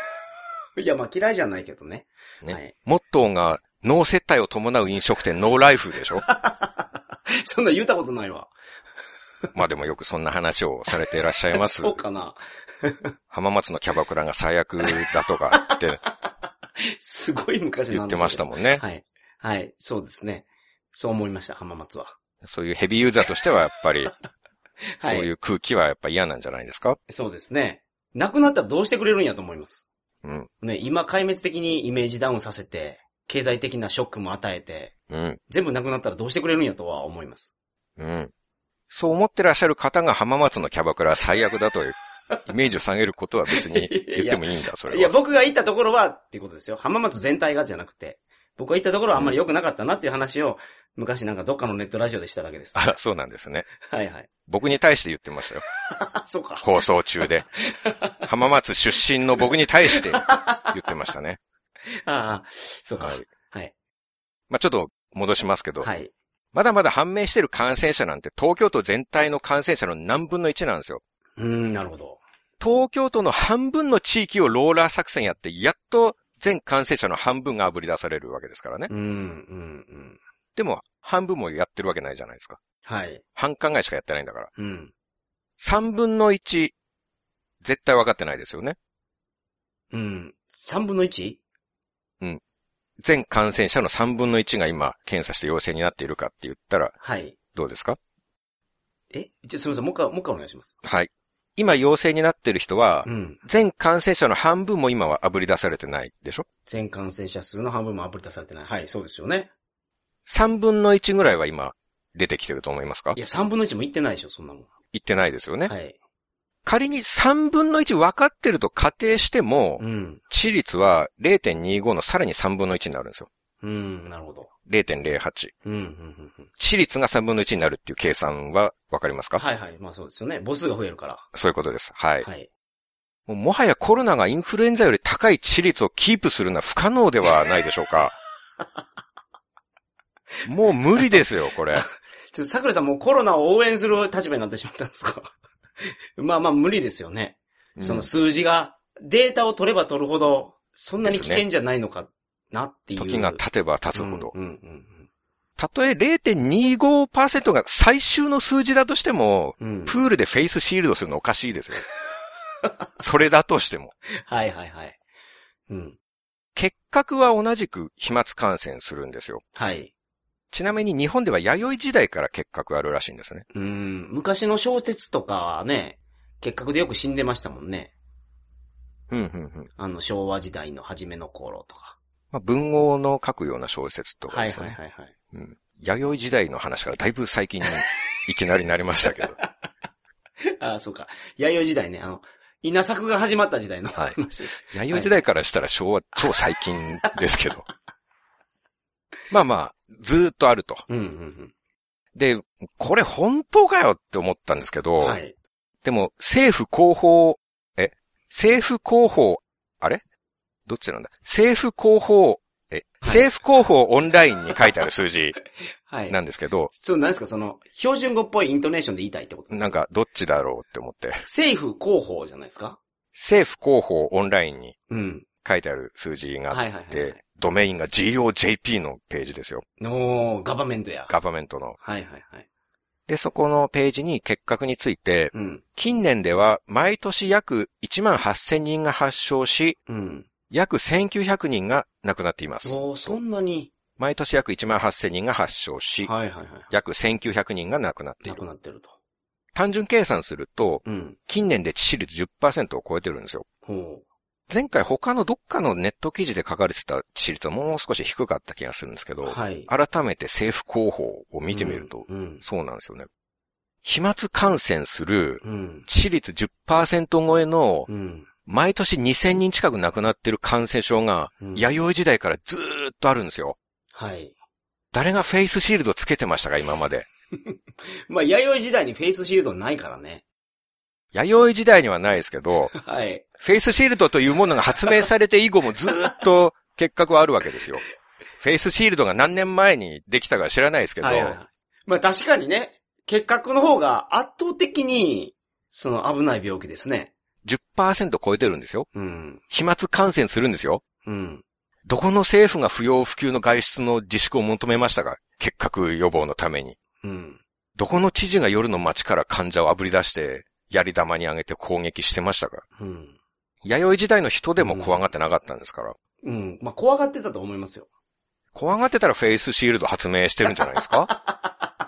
いや、まあ嫌いじゃないけどね。ね。はい。モットーが、ノー接待を伴う飲食店、ノーライフでしょ？そんな言うたことないわ。まあでもよくそんな話をされていらっしゃいますそ。うかな。浜松のキャバクラが最悪だとかって すごい昔言ってましたもんね。はい。はい。そうですね。そう思いました、浜松は。そういうヘビーユーザーとしてはやっぱり、はい。そういう空気はやっぱ嫌なんじゃないですか？そうですね。亡くなったらどうしてくれるんやと思います。うん。ね、今壊滅的にイメージダウンさせて、経済的なショックも与えて、うん。全部亡くなったらどうしてくれるんやとは思います。うん。そう思ってらっしゃる方が浜松のキャバクラは最悪だという、イメージを下げることは別に言ってもいいんだ、それは。いや、僕が行ったところはっていうことですよ。浜松全体がじゃなくて、僕が行ったところはあんまり良くなかったなっていう話を、昔なんかどっかのネットラジオでしただけです。あ、そうなんですね。はいはい。僕に対して言ってましたよ。あ、そうか。放送中で。浜松出身の僕に対して言ってましたね。ああ、そうか。ははいい。はい。まあ、ちょっと戻しますけど、はい。まだまだ判明してる感染者なんて東京都全体の感染者の何分の1なんですよ。うーん、なるほど。東京都の半分の地域をローラー作戦やって、やっと全感染者の半分が炙り出されるわけですからねう。ん、うん、うん。でも、半分もやってるわけないじゃないですか。はい。半考えしかやってないんだから。うん。3分の1、絶対分かってないですよね。うん。3分の 1? 全感染者の3分の1が今、検査して陽性になっているかって言ったら、はい。どうですか？えじゃ、すみません。もう一回、もう一回お願いします。はい。今陽性になってる人はう、ん。全感染者の半分も今は炙り出されてないでしょ？全感染者数の半分もアプリ出されてない。はい、そうですよね。?3 分の1ぐらいは今、出てきてると思いますか？いや、3分の1もいってないでしょ、そんなもん。言ってないですよね。はい。仮に3分の1分かってると仮定してもう、ん。致率は0.25のさらに3分の1になるんですよ。うん、なるほど。0.08。うん、うん、うん。うん致率が3分の1になるっていう計算はわかりますか？はいはい。まあそうですよね。母数が増えるから。そういうことです。はい。はい。もうもはやコロナがインフルエンザより高い致率をキープするのは不可能ではないでしょうか？もう無理ですよ、これ。ちょっと桜井さんもうコロナを応援する立場になってしまったんですか？まあまあ無理ですよね。その数字が、データを取れば取るほど、そんなに危険じゃないのかなっていう。時が経てば経つほど。うん、うん、うんたとえ0.25%が最終の数字だとしても、うん。うん。プールでフェイスシールドするのおかしいですよ。それだとしても。はいはいはい。うん。結核は同じく飛沫感染するんですよ。はい。ちなみに日本では弥生時代から結核あるらしいんですね。うん。昔の小説とかはね、結核でよく死んでましたもんね。うん、うん、うん。あの、昭和時代の初めの頃とか。まあ、文豪の書くような小説とかはいですよね。はいはいはい。うん。弥生時代の話からだいぶ最近にいきなりなりましたけど。ああ、そうか。弥生時代ね、あの、稲作が始まった時代の はい話。弥生時代からしたら昭和、超最近ですけど。まあまあ、ずーっとあると。うんうんで、これ本当かよって思ったんですけうど、ん。はい。でも政府広報、え、政府広報、どっちなんだ？政府広報、え、はい政府広報オンラインに書いてある数字 はい。なんですけど、そう、なんですか、その、標準語っぽいイントネーションで言いたいってこと？なんかどっちだろうって思って、政府広報じゃないですか？政府広報オンラインにうん。書いてある数字がはいあっはいはいはいて、ドメインが GOJP のページですよ。のガバメントや。ガバメントの。はいはいはい。で、そこのページに結核について、うん。近年では毎年約1万8000人が発症し、うん。約1900人が亡くなっています。おーそんなに。毎年約1万8000人が発症し、はいはいはい。約1900人が亡くなっていなくる。なってると。単純計算すると、うん。近年で致死率10%を超えてるんですよ。ほ前回他のどっかのネット記事で書かれてた致死率はもう少し低かった気がするんですけう。ど、はい。改めて政府広報を見てみると、うん。そうなんですよね。飛沫感染するうん。致死率10%超えのうん。毎年2000人近く亡くなってる感染症がうん弥生時代からずーっとあるんですよ。はい。誰がフェイスシールドつけてましたか今まで。まあ、弥生時代にフェイスシールドないからね。弥生時代にはないですけど、はい。フェイスシールドというものが発明されて以後もずーっと結核はあるわけですよ。フェイスシールドが何年前にできたか知らないですけど、はいはいはい。まあ確かにね、結核の方が圧倒的に、その危ない病気ですね。10%超えてるんですよ。うん。飛沫感染するんですよ。うん。どこの政府が不要不急の外出の自粛を求めましたか？結核予防のために。うん。どこの知事が夜の街から患者を炙り出して、槍玉に上げて攻撃してましたか？うん。弥生時代の人でも怖がってなかったんですから。うん。まあ怖がってたと思いますよ。怖がってたらフェイスシールド発明してるんじゃないですか？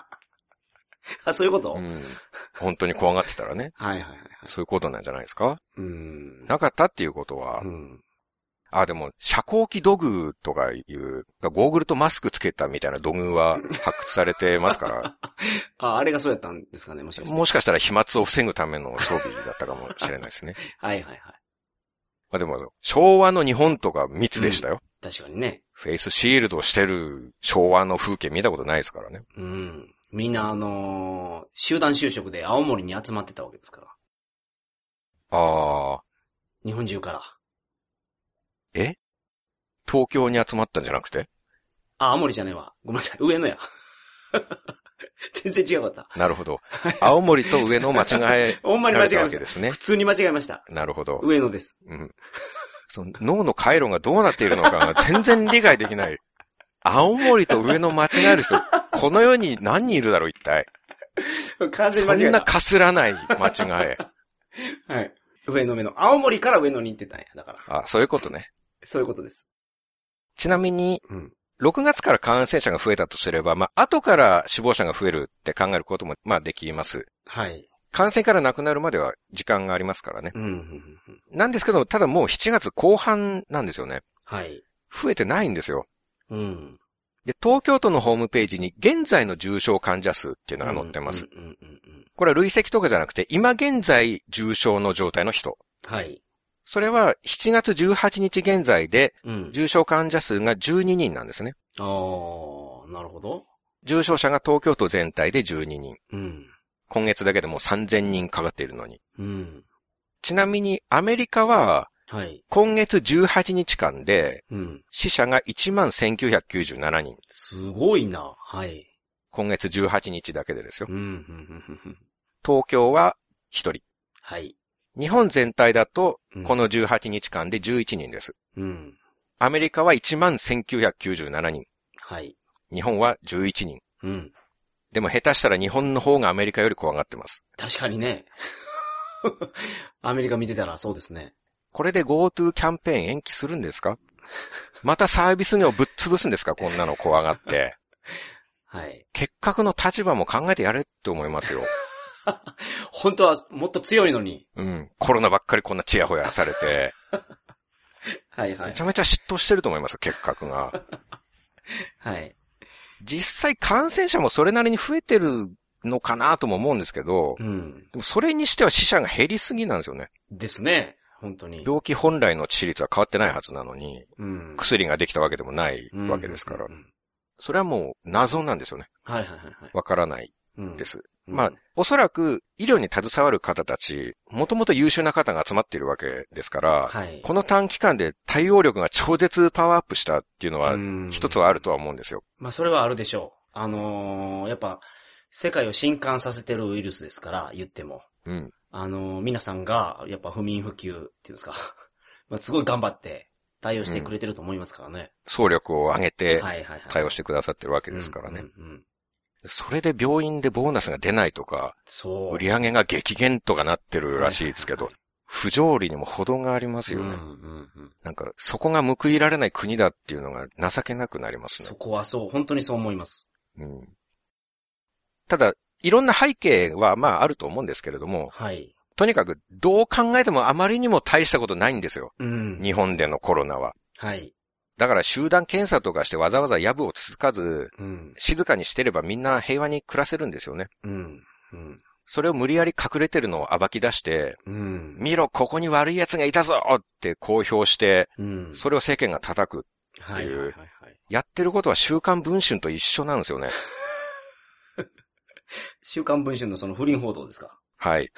あ、そういうこと、うん。本当に怖がってたらね。はいはいはいはい。そういうことなんじゃないですか？うん。なかったっていうことはう、ん。あ、でも、遮光器土偶とかいう、ゴーグルとマスクつけたみたいな土偶は発掘されてますから、あ、あれがそうやったんですかね、もしかして。もしかしたら飛沫を防ぐための装備だったかもしれないですね。はいはいはい。まあでも、昭和の日本とか密でしたよ。確かにね。フェイスシールドしてる昭和の風景見たことないですからね。うん。みんなあのー集団就職で青森に集まってたわけですから。ああ、日本中から。え？東京に集まったんじゃなくて？あ、青森じゃねえわ。ごめんなさい。上野や。全然違うかった。なるほど。青森と上野間違え ほんまに間違えた。わけですね普。通に間違えました。なるほど。上野です。うん。その脳の回路がどうなっているのかが全然理解できない。青森と上野間違える人、この世に何人いるだろう、一体。完全にそんな間違えた。かすらない間違え。はい。上野上野。青森から上野に行ってたんや。だから。あ、そういうことね。そういうことです。ちなみに、うん。6月から感染者が増えたとすれば、まあ、後から死亡者が増えるって考えることも、まあ、できます。はい。感染から亡くなるまでは時間がありますからね。うん。なんですけど、ただもう7月後半なんですよね。はい。増えてないんですよ。うん。で、東京都のホームページに現在の重症患者数っていうのが載ってます。うんうんうんうん。これは累積とかじゃなくて、今現在重症の状態の人。はい。それは7月18日現在でうん。重症患者数が12人なんですね。ああ、なるほど。重症者が東京都全体で12人。うん。今月だけでもう3000人かかっているのに。うん。ちなみにアメリカははい。今月18日間でうん。死者が11,1997人。すごいな。はい。今月18日だけでですよう。ん。東京は1人。はい。日本全体だとうんこの18日間で11人です。うん。アメリカは11,1997人。はい。日本は11人。うん。でも下手したら日本の方がアメリカより怖がってます。確かにね。アメリカ見てたらそうですね。これで GoTo キャンペーン延期するんですか？またサービス業ぶっ潰すんですか？こんなの怖がって。はい。結核の立場も考えてやれって思いますよ。本当はもっと強いのに。うん。コロナばっかりこんなチヤホヤされて、はいはいめち。ゃめちゃ嫉妬してると思いますよ、結核が。はい。実際感染者もそれなりに増えてるのかなとも思うんですけど、うん。でもそれにしては死者が減りすぎなんですよね。ですね。本当に。病気本来の致死率は変わってないはずなのに、うん。薬ができたわけでもないわけですからうん。うんうんそれはもう謎なんですよね。はいはいはいはい。わからないうんで。す。うんまあ、おそらく医療に携わる方たち、もともと優秀な方が集まっているわけですから、はい。この短期間で対応力が超絶パワーアップしたっていうのはうん一つはあるとは思うんですよ。まあそれはあるでしょう。あのーやっぱ、世界を震撼させてるウイルスですから、言っても。うん。あのー皆さんが、やっぱ不眠不休っていうんですか。まあすごい頑張って対応してくれてると思いますからね。総力を上げて。対応してくださってるわけですからね。うんうんうんそれで病院でボーナスが出ないとか、そう。売り上げが激減とかなってるらしいですけどはい、不条理にも程がありますよね。うんうんうん。なんか、そこが報いられない国だっていうのが情けなくなりますそね。こはそう、本当にそう思います。うん、ただ、いろんな背景はまああると思うんですけれども、はい。とにかくどう考えてもあまりにも大したことないんですよ。うん。日本でのコロナは。はい。だから集団検査とかしてわざわざ藪をつつかず、うん。静かにしてればみんな平和に暮らせるんですよね。うん。うん。それを無理やり隠れてるのを暴き出して、うん。見ろ、ここに悪い奴がいたぞって公表して、うん。それを世間が叩く。はいはいはいはい。やってることは週刊文春と一緒なんですよね。週刊文春のその不倫報道ですか？はい。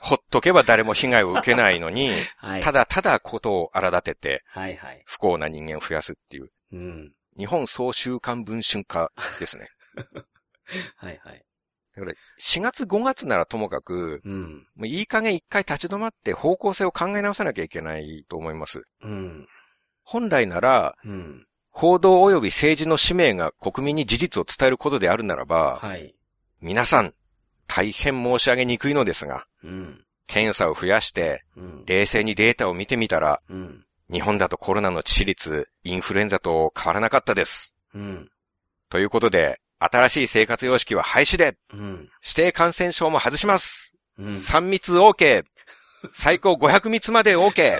ほっとけば誰も被害を受けないのに、はい。ただただことを荒立ててはいはい。不幸な人間を増やすっていう、うん。日本総週刊文春化ですね。はいはい。だから4月5月ならともかく、うん。もういい加減一回立ち止まって方向性を考え直さなきゃいけないと思います。うん。本来なら、うん。報道及び政治の使命が国民に事実を伝えることであるならば、はい。皆さん、大変申し上げにくいのですが、うん。検査を増やして、うん。冷静にデータを見てみたら、うん。日本だとコロナの致死率、インフルエンザと変わらなかったです。うん。ということで、新しい生活様式は廃止で、うん。指定感染症も外します。うん。3密 OK。最高500密まで OK。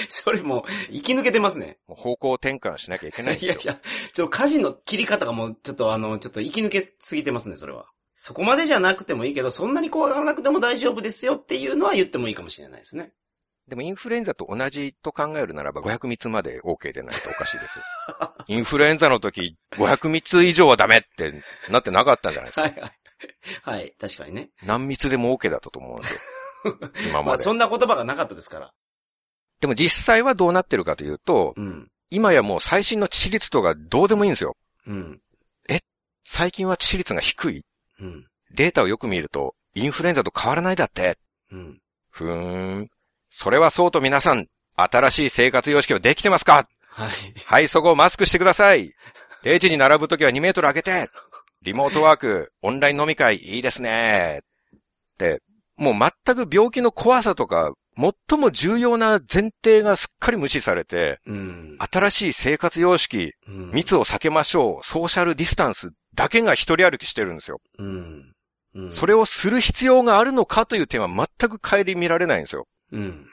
それもう、生き抜けてますね。もう方向転換しなきゃいけないんいやいですよ。や、ちょっと舵の切り方がもう、ちょっとあの、ちょっと生き抜けすぎてますね、それは。そこまでじゃなくてもいいけど、そんなに怖がらなくても大丈夫ですよっていうのは言ってもいいかもしれないですね。でもインフルエンザと同じと考えるならば500密まで OK でないとおかしいですよ。インフルエンザの時500密以上はダメってなってなかったんじゃないですか。はいはい。はい、確かにね。何密でも OK だったと思うんですよ。今まあ、まで。そんな言葉がなかったですから。でも実際はどうなってるかというと、うん。今やもう最新の致死率とかどうでもいいんですよ。うん。最近は致死率が低い。うん。データをよく見ると、インフルエンザと変わらないだって。うん。ふーん。それはそうと皆さん、新しい生活様式はできてますか？はい。はい、そこをマスクしてください。定時に並ぶときは2メートル開けて。リモートワーク、オンライン飲み会、いいですね。って、もう全く病気の怖さとか、最も重要な前提がすっかり無視されて、うん。新しい生活様式、うん密を避けましょう、ソーシャルディスタンスだけが一人歩きしてるんですよ。うん。うん。それをする必要があるのかという点は全く顧みられないんですよ。うん。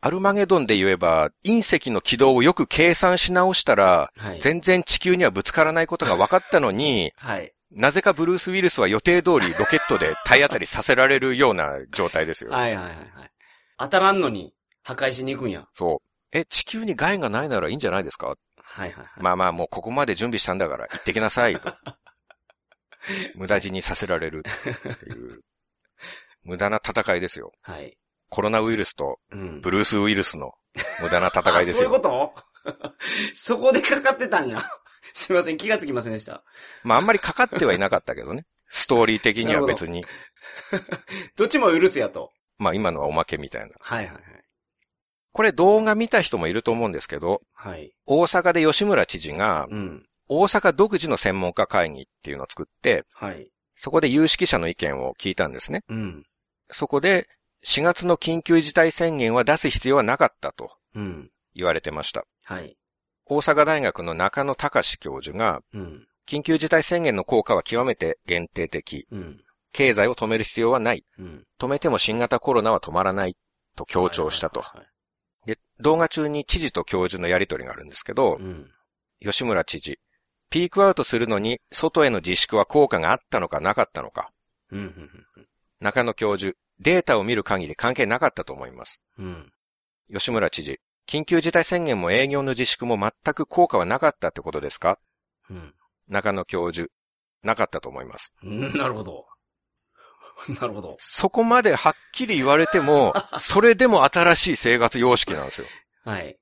アルマゲドンで言えば、隕石の軌道をよく計算し直したら、はい。全然地球にはぶつからないことが分かったのに、はい。なぜかブルース・ウィルスは予定通りロケットで体当たりさせられるような状態ですよ。はいはいはいはい。当たらんのに破壊しに行くんや。そう。え、地球に害がないならいいんじゃないですか？はいはいはい。まあまあもうここまで準備したんだから行ってきなさいと。無駄死にさせられるっていう。無駄な戦いですよ。はい。コロナウイルスとうん。ブルース・ウイルスの無駄な戦いですよ。あそういうこと？そこでかかってたんや。すいません、気がつきませんでした。まああんまりかかってはいなかったけどね。ストーリー的には別に。どっちも許すやと。まあ今のはおまけみたいな。はいはいはい。これ動画見た人もいると思うんですけど、はい。大阪で吉村知事がうん。大阪独自の専門家会議っていうのを作って、はい。そこで有識者の意見を聞いたんですね。うん。そこで4月の緊急事態宣言は出す必要はなかったとうん。言われてました。はい。大阪大学の中野隆教授が、うん。緊急事態宣言の効果は極めて限定的。うん。経済を止める必要はない。うん。止めても新型コロナは止まらない。と強調したと。で、動画中に知事と教授のやりとりがあるんですけどはい。、うん。吉村知事、ピークアウトするのに外への自粛は効果があったのかなかったのか。中野教授、データを見る限り関係なかったと思います。うん。吉村知事、緊急事態宣言も営業の自粛も全く効果はなかったってことですか？うん。中野教授、なかったと思います。うん。なるほど。なるほど。そこまではっきり言われても、それでも新しい生活様式なんですよ。はい。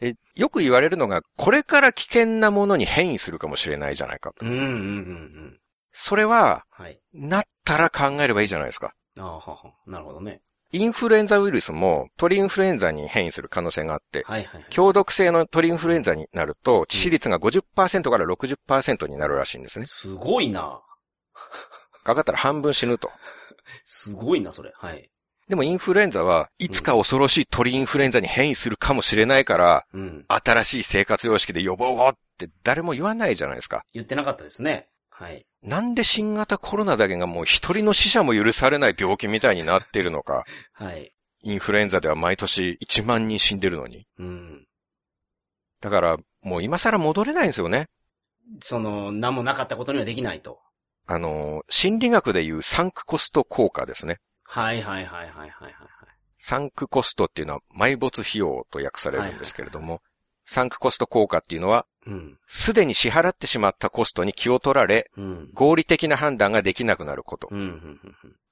でよく言われるのが、これから危険なものに変異するかもしれないじゃないかと。うん。うん。うん。うん。それは、はい。なったら考えればいいじゃないですか。ああ、はは。なるほどね。インフルエンザウイルスも鳥インフルエンザに変異する可能性があって、はいはいはい。強毒性の鳥インフルエンザになると、致死率が50%から60%になるらしいんですね。すごいな。かかったら半分死ぬと。すごいな、それ。はい。でもインフルエンザはいつか恐ろしい鳥インフルエンザに変異するかもしれないから、うん。新しい生活様式で予防をって誰も言わないじゃないですか。言ってなかったですね。はい。なんで新型コロナだけがもう一人の死者も許されない病気みたいになっているのか。はい。インフルエンザでは毎年1万人死んでるのに。うん。だから、もう今更戻れないんですよね。その、何もなかったことにはできないと。あの、心理学でいうサンクコスト効果ですね。はいはいはいはいはいはい。サンクコストっていうのは埋没費用と訳されるんですけれども、サンクコスト効果っていうのは、うん。すでに支払ってしまったコストに気を取られ、うん。合理的な判断ができなくなること。うん。うん。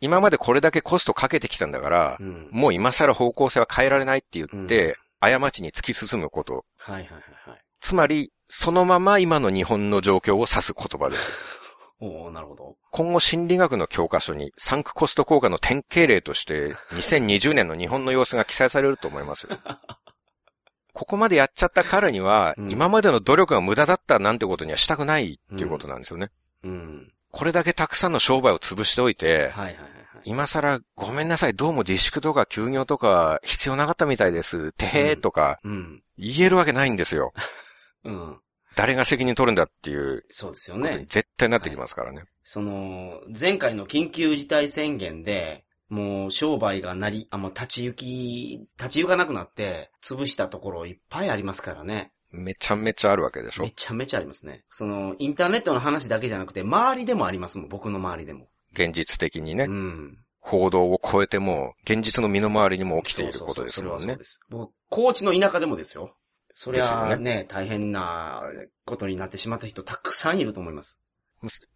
今までこれだけコストかけてきたんだからう、ん。もう今更方向性は変えられないって言って、うん過ちに突き進むこと。はいはいはいはい。つまり、そのまま今の日本の状況を指す言葉です。おーなるほど。今後心理学の教科書にサンクコスト効果の典型例として2020年の日本の様子が記載されると思いますよ。ここまでやっちゃった彼には、うん今までの努力が無駄だったなんてことにはしたくないっていうことなんですよね。うん。これだけたくさんの商売を潰しておいて、はいはい。今更ごめんなさい、どうも自粛とか休業とか必要なかったみたいです、てへーとかうん。言えるわけないんですよ。うん。誰が責任取るんだっていうそうですよね。絶対なってきますからね。その、前回の緊急事態宣言で、もう商売がなり、あ、もう立ち行き、立ち行かなくなって、潰したところいっぱいありますからね。めちゃめちゃあるわけでしょめちゃめちゃありますね。その、インターネットの話だけじゃなくて、周りでもありますもん、僕の周りでも。現実的にね、うん。報道を超えても、現実の身の回りにも起きていることですもんねそうそうそうそれはそう。です。僕、高知の田舎でもですよ。そりですよねゃね大変なことになってしまった人たくさんいると思います。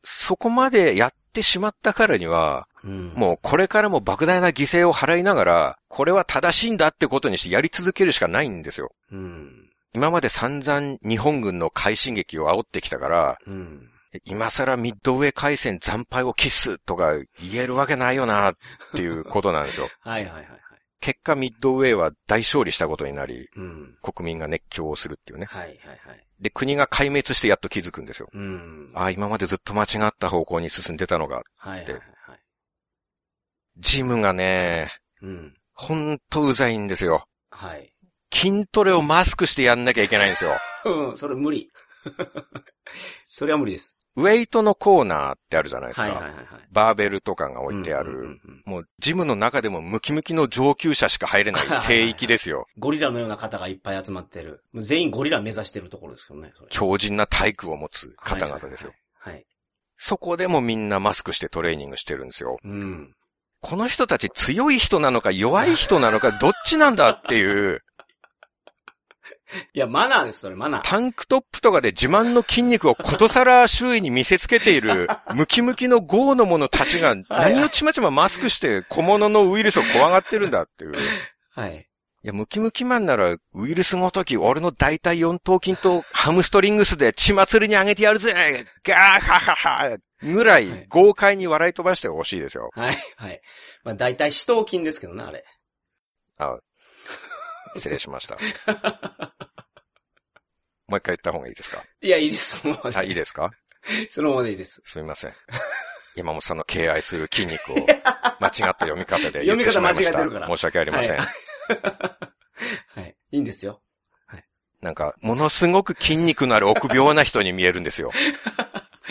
そこまでやってしまったからには、うん。もうこれからも莫大な犠牲を払いながら、これは正しいんだってことにしてやり続けるしかないんですよ。う。うん。今まで散々日本軍の快進撃を煽ってきたから、うん。今更ミッドウェー海戦惨敗を期すとか言えるわけないよなっていうことなんですよ。は いはいはいはい。結果ミッドウェーは大勝利したことになり、うん。国民が熱狂をするっていうね。はいはいはい。で、国が壊滅してやっと気づくんですよ。うん。ああ、今までずっと間違った方向に進んでたのが。はいはいはいはい。ジムがね、うん。ほんとうざいんですよ。はい。筋トレをマスクしてやんなきゃいけないんですよ。うん、それ無理。それは無理です。ウェイトのコーナーってあるじゃないですか。はいはいはいはい。バーベルとかが置いてある。うんうんうんうんもう、ジムの中でもムキムキの上級者しか入れない聖域ですよ。ゴリラのような方がいっぱい集まってる。もう全員ゴリラ目指してるところですけどね。強靭な体育を持つ方々ですよ。はいはいはい。はい。そこでもみんなマスクしてトレーニングしてるんですよ。うん。この人たち強い人なのか弱い人なのかどっちなんだっていう、いや、マナーです、それ、マナー。タンクトップとかで自慢の筋肉をことさら周囲に見せつけている、ムキムキの豪の者たちが何をちまちまマスクして小物のウイルスを怖がってるんだっていう。はい。いや、ムキムキマンなら、ウイルスごとき俺の大腿四頭筋とハムストリングスで血祭りにあげてやるぜガーハハハぐらい豪快に笑い飛ばしてほしいですよ。はい。はい。まあ、大体、死闘筋ですけどね、あれ。あ、失礼しました。もう一回言った方がいいですか？いや、いいです、そのままで。あ、いいですか？そのままでいいです。すみません。山本さんの敬愛する筋肉を間違った読み方で言ってしまいました。読み方間違えてるから申し訳ありません。はいはい。いいんですよ。なんか、ものすごく筋肉のある臆病な人に見えるんですよ。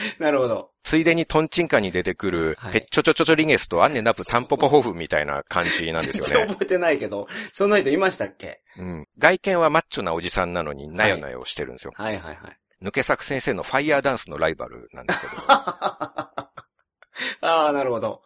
なるほど。ついでにトンチンカンに出てくる、はいペッチョチョチョチョリゲスとアンネナプタンポポホフみたいな感じな んですよね。全然覚えてないけど、そんな人いましたっけ？うん。外見はマッチョなおじさんなのに、なよなよしてるんですよ。はいはいはい。抜け作先生のファイヤーダンスのライバルなんですけど。ああ、なるほど。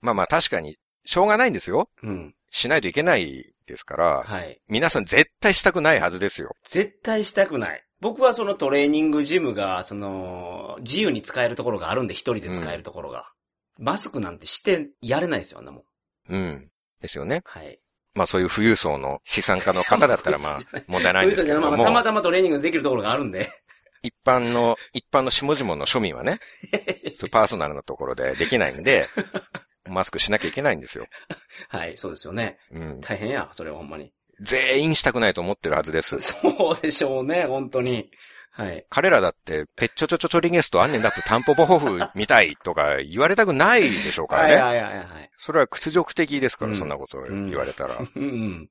まあまあ確かに、しょうがないんですよ。うん。しないといけないですから、はい。皆さん絶対したくないはずですよ。絶対したくない。僕はそのトレーニングジムが、その、自由に使えるところがあるんで、一人で使えるところが。マスクなんてしてやれないですよ、あんなもん。うん。ですよね。はい。まあそういう富裕層の資産家の方だったらまあ 問題ないんですけどまあまあたまも、たまトレーニングできるところがあるんで。一般の、一般の下々の庶民はね、そういうパーソナルなところでできないんで、マスクしなきゃいけないんですよ。はい、そうですよね。うん。大変や、それはほんまに。全員したくないと思ってるはずです。そうでしょうね、本当に。はい。彼らだって、ペッチョチョチョチョリゲスとアンネンダップタンポポホフみたいとか言われたくないでしょうからね。はいはいはいはい。それは屈辱的ですから、うんそんなこと言われたら。うんうん。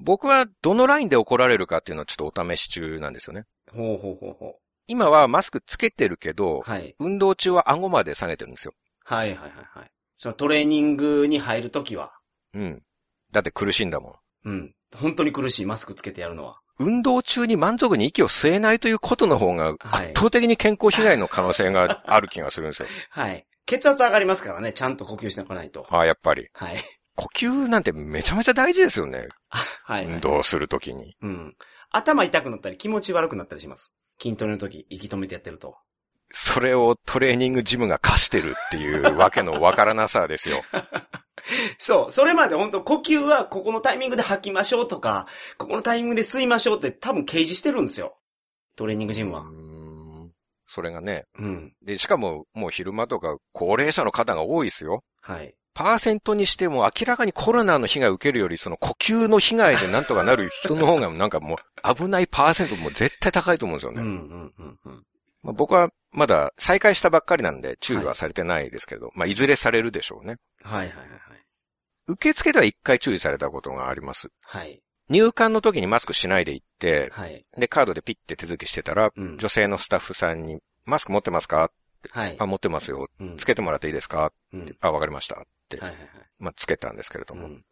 僕はどのラインで怒られるかっていうのはちょっとお試し中なんですよね。ほうほうほうほ今はマスクつけてるけどう。、はい。運動中は顎まで下げてるんですよ。はいはいはいはい。そのトレーニングに入るときは、うん。だって苦しいんだもん。うん。本当に苦しい、マスクつけてやるのは。運動中に満足に息を吸えないということの方がはい圧倒的に健康被害の可能性がある気がするんですよ。はい。血圧上がりますからね、ちゃんと呼吸しておかないと。ああ、やっぱり。はい。呼吸なんてめちゃめちゃ大事ですよね。あはい、はい。運動するときに。うん。頭痛くなったり気持ち悪くなったりします。筋トレの時、息止めてやってると。それをトレーニングジムが課してるっていうわけのわからなさですよ。そう。それまで本当呼吸はここのタイミングで吐きましょうとか、ここのタイミングで吸いましょうって多分掲示してるんですよ。トレーニングジムはそれがね。うん。で、しかももう昼間とか高齢者の方が多いですよ。はい。パーセントにしても明らかにコロナの被害を受けるより、その呼吸の被害でなんとかなる人の方がなんかもう危ないパーセントも絶対高いと思うんですよね。うん、うん、うん、うん。まあ、僕はまだ再開したばっかりなんで注意はされてないですけど、まあいずれされるでしょうね。はい、はい、はい、はい。受付では一回注意されたことがあります。はい。入館の時にマスクしないで行って、はい。で、カードでピッて手続きしてたら、うん。女性のスタッフさんに、マスク持ってますか？はい。あ、持ってますよ。うんつけてもらっていいですか？うん。あ、わかりました。って、はいはいはい。まあ、つけたんですけれども、うん。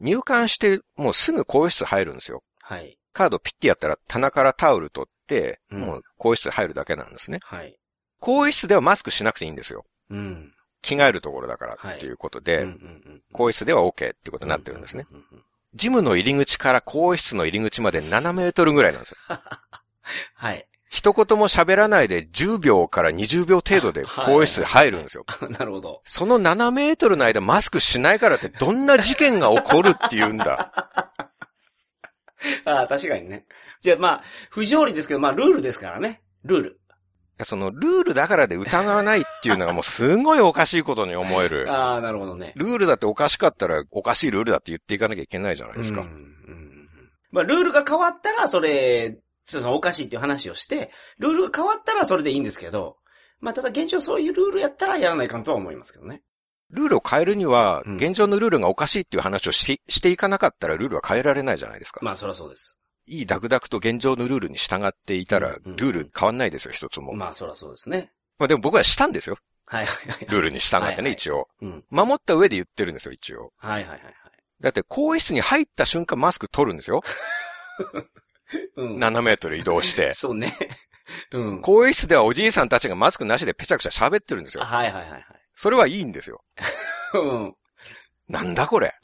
入館してもうすぐ更衣室入るんですよ。はい。カードピッてやったら棚からタオル取って、うんもう更衣室入るだけなんですね。はい。更衣室ではマスクしなくていいんですよ。うん。着替えるところだからっていうことで、うんうんうん更衣室では OK っていうことになってるんですね。。うううんうんジムの入り口から更衣室の入り口まで7メートルぐらいなんですよ。はい。一言も喋らないで10秒から20秒程度で 更衣室入るんですよ。なるほど。その7メートルの間マスクしないからってどんな事件が起こるっていうんだ。ああ、確かにね。じゃあまあ、不条理ですけど、まあ、ルールですからね。ルール。そのルールだからで疑わないっていうのがもうすごいおかしいことに思える。ああ、なるほどね。ルールだっておかしかったらおかしいルールだって言っていかなきゃいけないじゃないですか。うんうんうんまあ、ルールが変わったら、それ、そのおかしいっていう話をして、ルールが変わったらそれでいいんですけど、まあ、ただ現状そういうルールやったらやらないかんとは思いますけどね。ルールを変えるには、うん現状のルールがおかしいっていう話をししていかなかったらルールは変えられないじゃないですか。まあ、そりゃそうです。いいダクダクと現状のルールに従っていたら、ルール変わんないですよ、一つも。ままあ、そりゃそうですね。あでも僕はしたんですよ。はいはいはい。ルールに従ってね、一応。うん。守った上で言ってるんですよ、一応。はいはいはいはい。だって、更衣室に入った瞬間マスク取るんですよ。うん。7メートル移動して。そうね。うん。更衣室ではおじいさんたちがマスクなしでペチャクチャ喋ってるんですよ。はいはいはいはい。それはいいんですよ。うん。なんだこれ。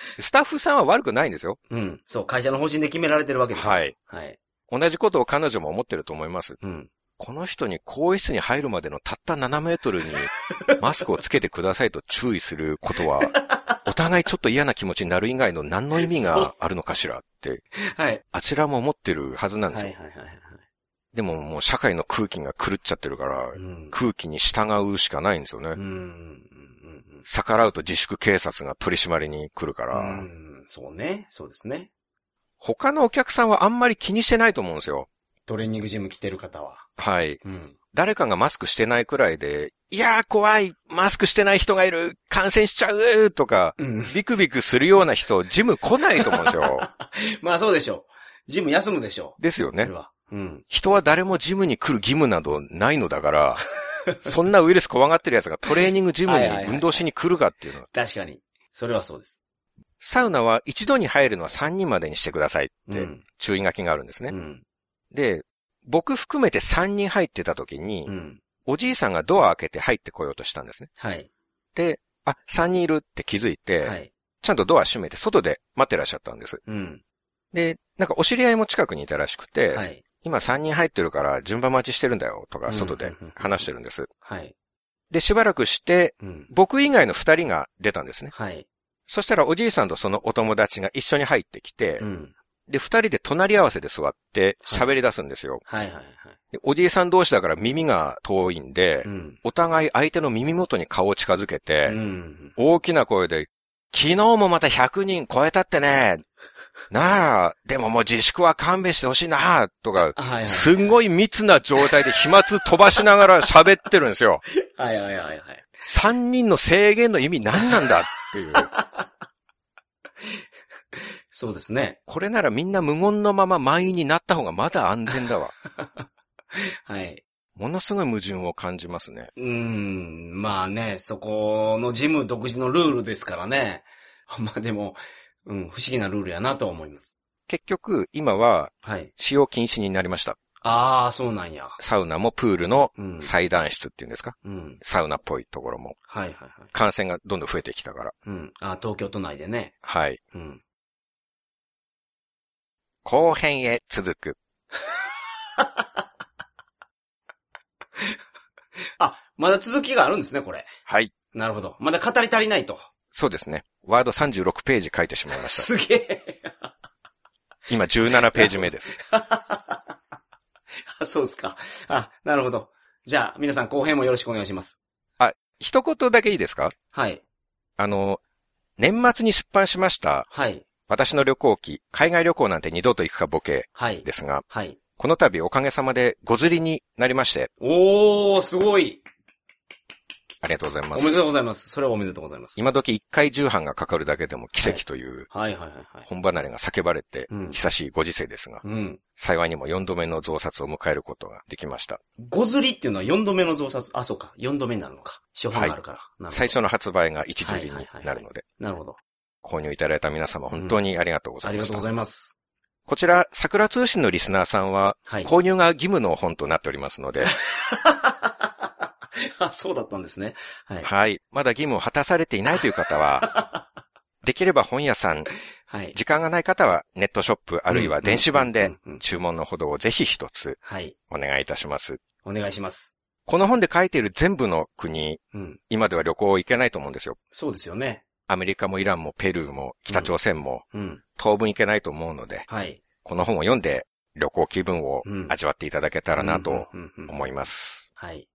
スタッフさんは悪くないんですよ。うん。そう、会社の方針で決められてるわけですよはい。はい。同じことを彼女も思ってると思います。うん。この人に更衣室に入るまでのたった7メートルに マスクをつけてくださいと注意することは、お互いちょっと嫌な気持ちになる以外の何の意味があるのかしらって、はい。あちらも思ってるはずなんですよ。はいはいはいはい。でももう社会の空気が狂っちゃってるから、うん。空気に従うしかないんですよね。うん。うん。逆らうと自粛警察が取り締まりに来るから、うん。そうね。そうですね。他のお客さんはあんまり気にしてないと思うんですよ。トレーニングジム来てる方は。はい。うん。誰かがマスクしてないくらいで、いやー怖いマスクしてない人がいる感染しちゃうとか、うん。ビクビクするような人、ジム来ないと思うんですよ。まあそうでしょう。ジム休むでしょう。ですよね。うん。人は誰もジムに来る義務などないのだから、そんなウイルス怖がってる奴がトレーニングジムに運動しに来るかっていうのは。確かに。それはそうです。サウナは一度に入るのは3人までにしてくださいってうん。注意書きがあるんですね。うん。で、僕含めて3人入ってた時に、うん。おじいさんがドア開けて入ってこようとしたんですね。はい。で、あ、3人いるって気づいて、はい。ちゃんとドア閉めて外で待ってらっしゃったんです。うん。で、なんかお知り合いも近くにいたらしくて、はい。今3人入ってるから順番待ちしてるんだよとかうん外で話してるんです。はい。で、しばらくして、うん。僕以外の2人が出たんですね。はい。そしたらおじいさんとそのお友達が一緒に入ってきて、うん。で、2人で隣り合わせで座って喋り出すんですよ。はいはいはい。でおじいさん同士だから耳が遠いんで、うん。お互い相手の耳元に顔を近づけて、うん。大きな声で、昨日もまた100人超えたってね。なあ、でももう自粛は勘弁してほしいな、とか。すんごい密な状態で飛沫飛ばしながら喋ってるんですよ。はいはいはいはい。3人の制限の意味何なんだっていう。そうですね。これならみんな無言のまま満員になった方がまだ安全だわ。はい。ものすごい矛盾を感じますね。うーん。まあね、そこのジム独自のルールですからね。まあでも、うん、不思議なルールやなとは思います。結局、今ははい。使用禁止になりました。ああ、そうなんや。サウナもプールのうん。裁断室っていうんですか？うん。サウナっぽいところも。はいはいはい。感染がどんどん増えてきたから。うん。あー東京都内でね。はい。うん。後編へ続く。あ、まだ続きがあるんですね、これ。はい。なるほど。まだ語り足りないと。そうですね。ワード36ページ書いてしまいました。すげえ。今17ページ目です。あそうですか。あ、なるほど。じゃあ、皆さん後編もよろしくお願いします。一言だけいいですか？はい。あの、年末に出版しました、はい。私の旅行記、海外旅行なんて二度と行くかボケはい。ですが、はい。この度おかげさまでご釣りになりまして、おー、すごい。ありがとうございます。おめでとうございます。それはおめでとうございます。今時一回重版がかかるだけでも奇跡というはいはいはいはい。本離れが叫ばれてうん、久しいご時世ですが、うん。幸いにも4度目の増刷を迎えることができました。ごずりっていうのは4度目の増刷？あ、そうか。4度目になるのか。初版があるから。なるほど最初の発売が一釣りになるので、なるほど。購入いただいた皆様本当にありがとうございました。ありがとうございます。こちら、桜通信のリスナーさんは、はい。購入が義務の本となっておりますので、あ、そうだったんですね。はい。はい。まだ義務を果たされていないという方は、できれば本屋さん、はい。時間がない方はネットショップあるいは電子版で注文のほどをぜひ一つはい。お願いいたします。お願いします。この本で書いている全部の国、うん。今では旅行行けないと思うんですよ。そうですよね。アメリカもイランもペルーも北朝鮮もうん。当分行けないと思うので、はい。この本を読んで旅行気分をうん味わっていただけたらなと思います。はい。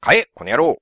買えこの野郎